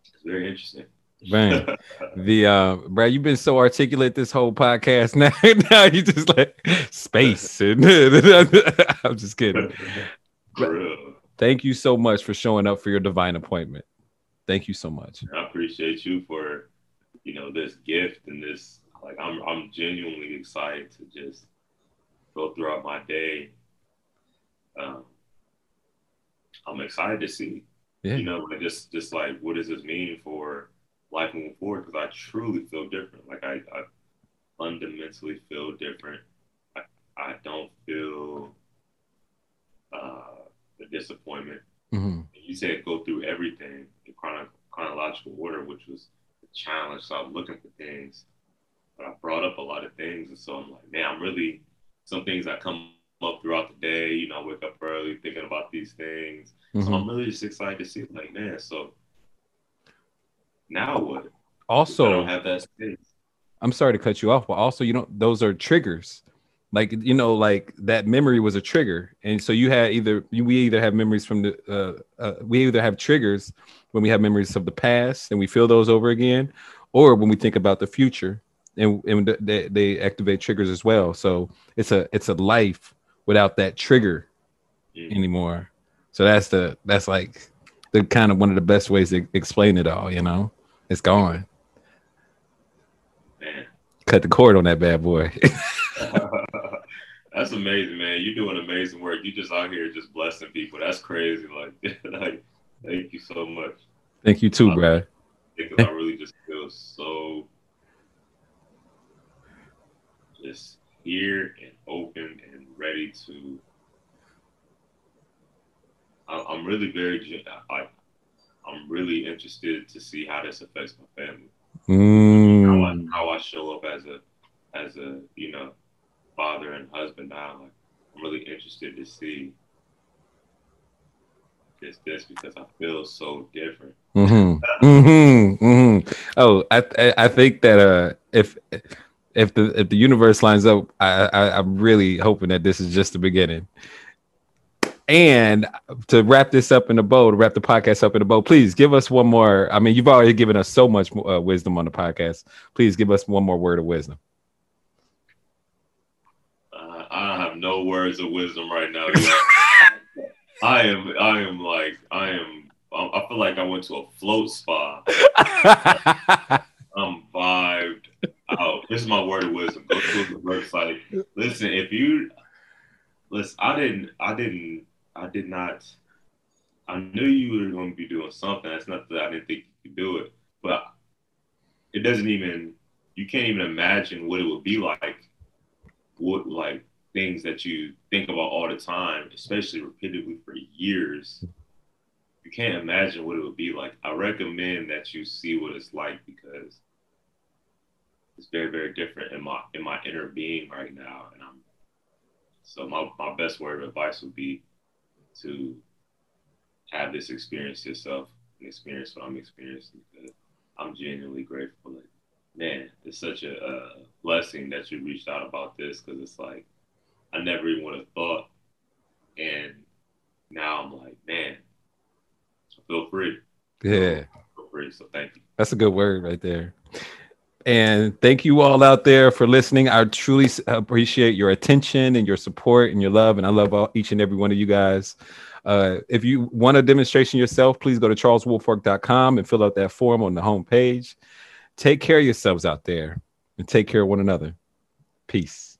it's very interesting Man, the uh Brad, you've been so articulate this whole podcast. Now, now you just like space. I'm just kidding. Thank you so much for showing up for your divine appointment. Thank you so much. I appreciate you for you know this gift and this like I'm I'm genuinely excited to just go throughout my day, um, I'm excited to see. Yeah. You know, like just just like what does this mean for life moving forward? Because I truly feel different. Like I, I fundamentally feel different. I, I don't feel uh, the disappointment. Mm-hmm. You said go through everything in chrono- chronological order, which was a challenge. So I'm looking for things, but I brought up a lot of things, and so I'm like, man, I'm really some things that come up throughout the day. You know, I wake up early thinking about these things. Mm-hmm. So I'm really just excited to see like, man, so now what? Also, I don't have that space. I'm sorry to cut you off, but also, you know, those are triggers. Like you know, like that memory was a trigger, and so you had either we either have memories from the uh, uh, we either have triggers when we have memories of the past and we feel those over again, or when we think about the future and, and they, they activate triggers as well. So it's a it's a life without that trigger mm. anymore. So that's the that's like the kind of one of the best ways to explain it all. You know, it's gone. Man. Cut the cord on that bad boy. that's amazing, man. You're doing amazing work. You just out here just blessing people. That's crazy. Like, like thank you so much. Thank you too, Brad. Because I really just feel so just here and open and ready to. I'm really very, I, I'm really interested to see how this affects my family. Mm. How, I, how I show up as a, as a, you know, father and husband now. Like, I'm really interested to see this, this because I feel so different. Mm-hmm. mm-hmm. Mm-hmm. Oh, I, I think that uh, if if the if the universe lines up, I, I I'm really hoping that this is just the beginning. And to wrap this up in a bow, to wrap the podcast up in a bow, please give us one more. I mean, you've already given us so much uh, wisdom on the podcast. Please give us one more word of wisdom. Uh, I have no words of wisdom right now. I am I am like I am I feel like I went to a float spa. I'm vibed out. This is my word of wisdom. Go to the website. Listen, if you listen, I didn't I didn't I did not I knew you were going to be doing something. That's not that I didn't think you could do it, but it doesn't even you can't even imagine what it would be like. What like things that you think about all the time, especially repeatedly for years. You can't imagine what it would be like. I recommend that you see what it's like because it's very, very different in my in my inner being right now. And I'm so my, my best word of advice would be to have this experience yourself and experience what I'm experiencing I'm genuinely grateful. Like, man, it's such a, a blessing that you reached out about this because it's like I never even would have thought. And now I'm like, man, feel free. Yeah. Feel free. So thank you. That's a good word right there. And thank you all out there for listening. I truly appreciate your attention and your support and your love. And I love all, each and every one of you guys. Uh, if you want a demonstration yourself, please go to charleswoolfolk.com and fill out that form on the homepage. Take care of yourselves out there and take care of one another. Peace.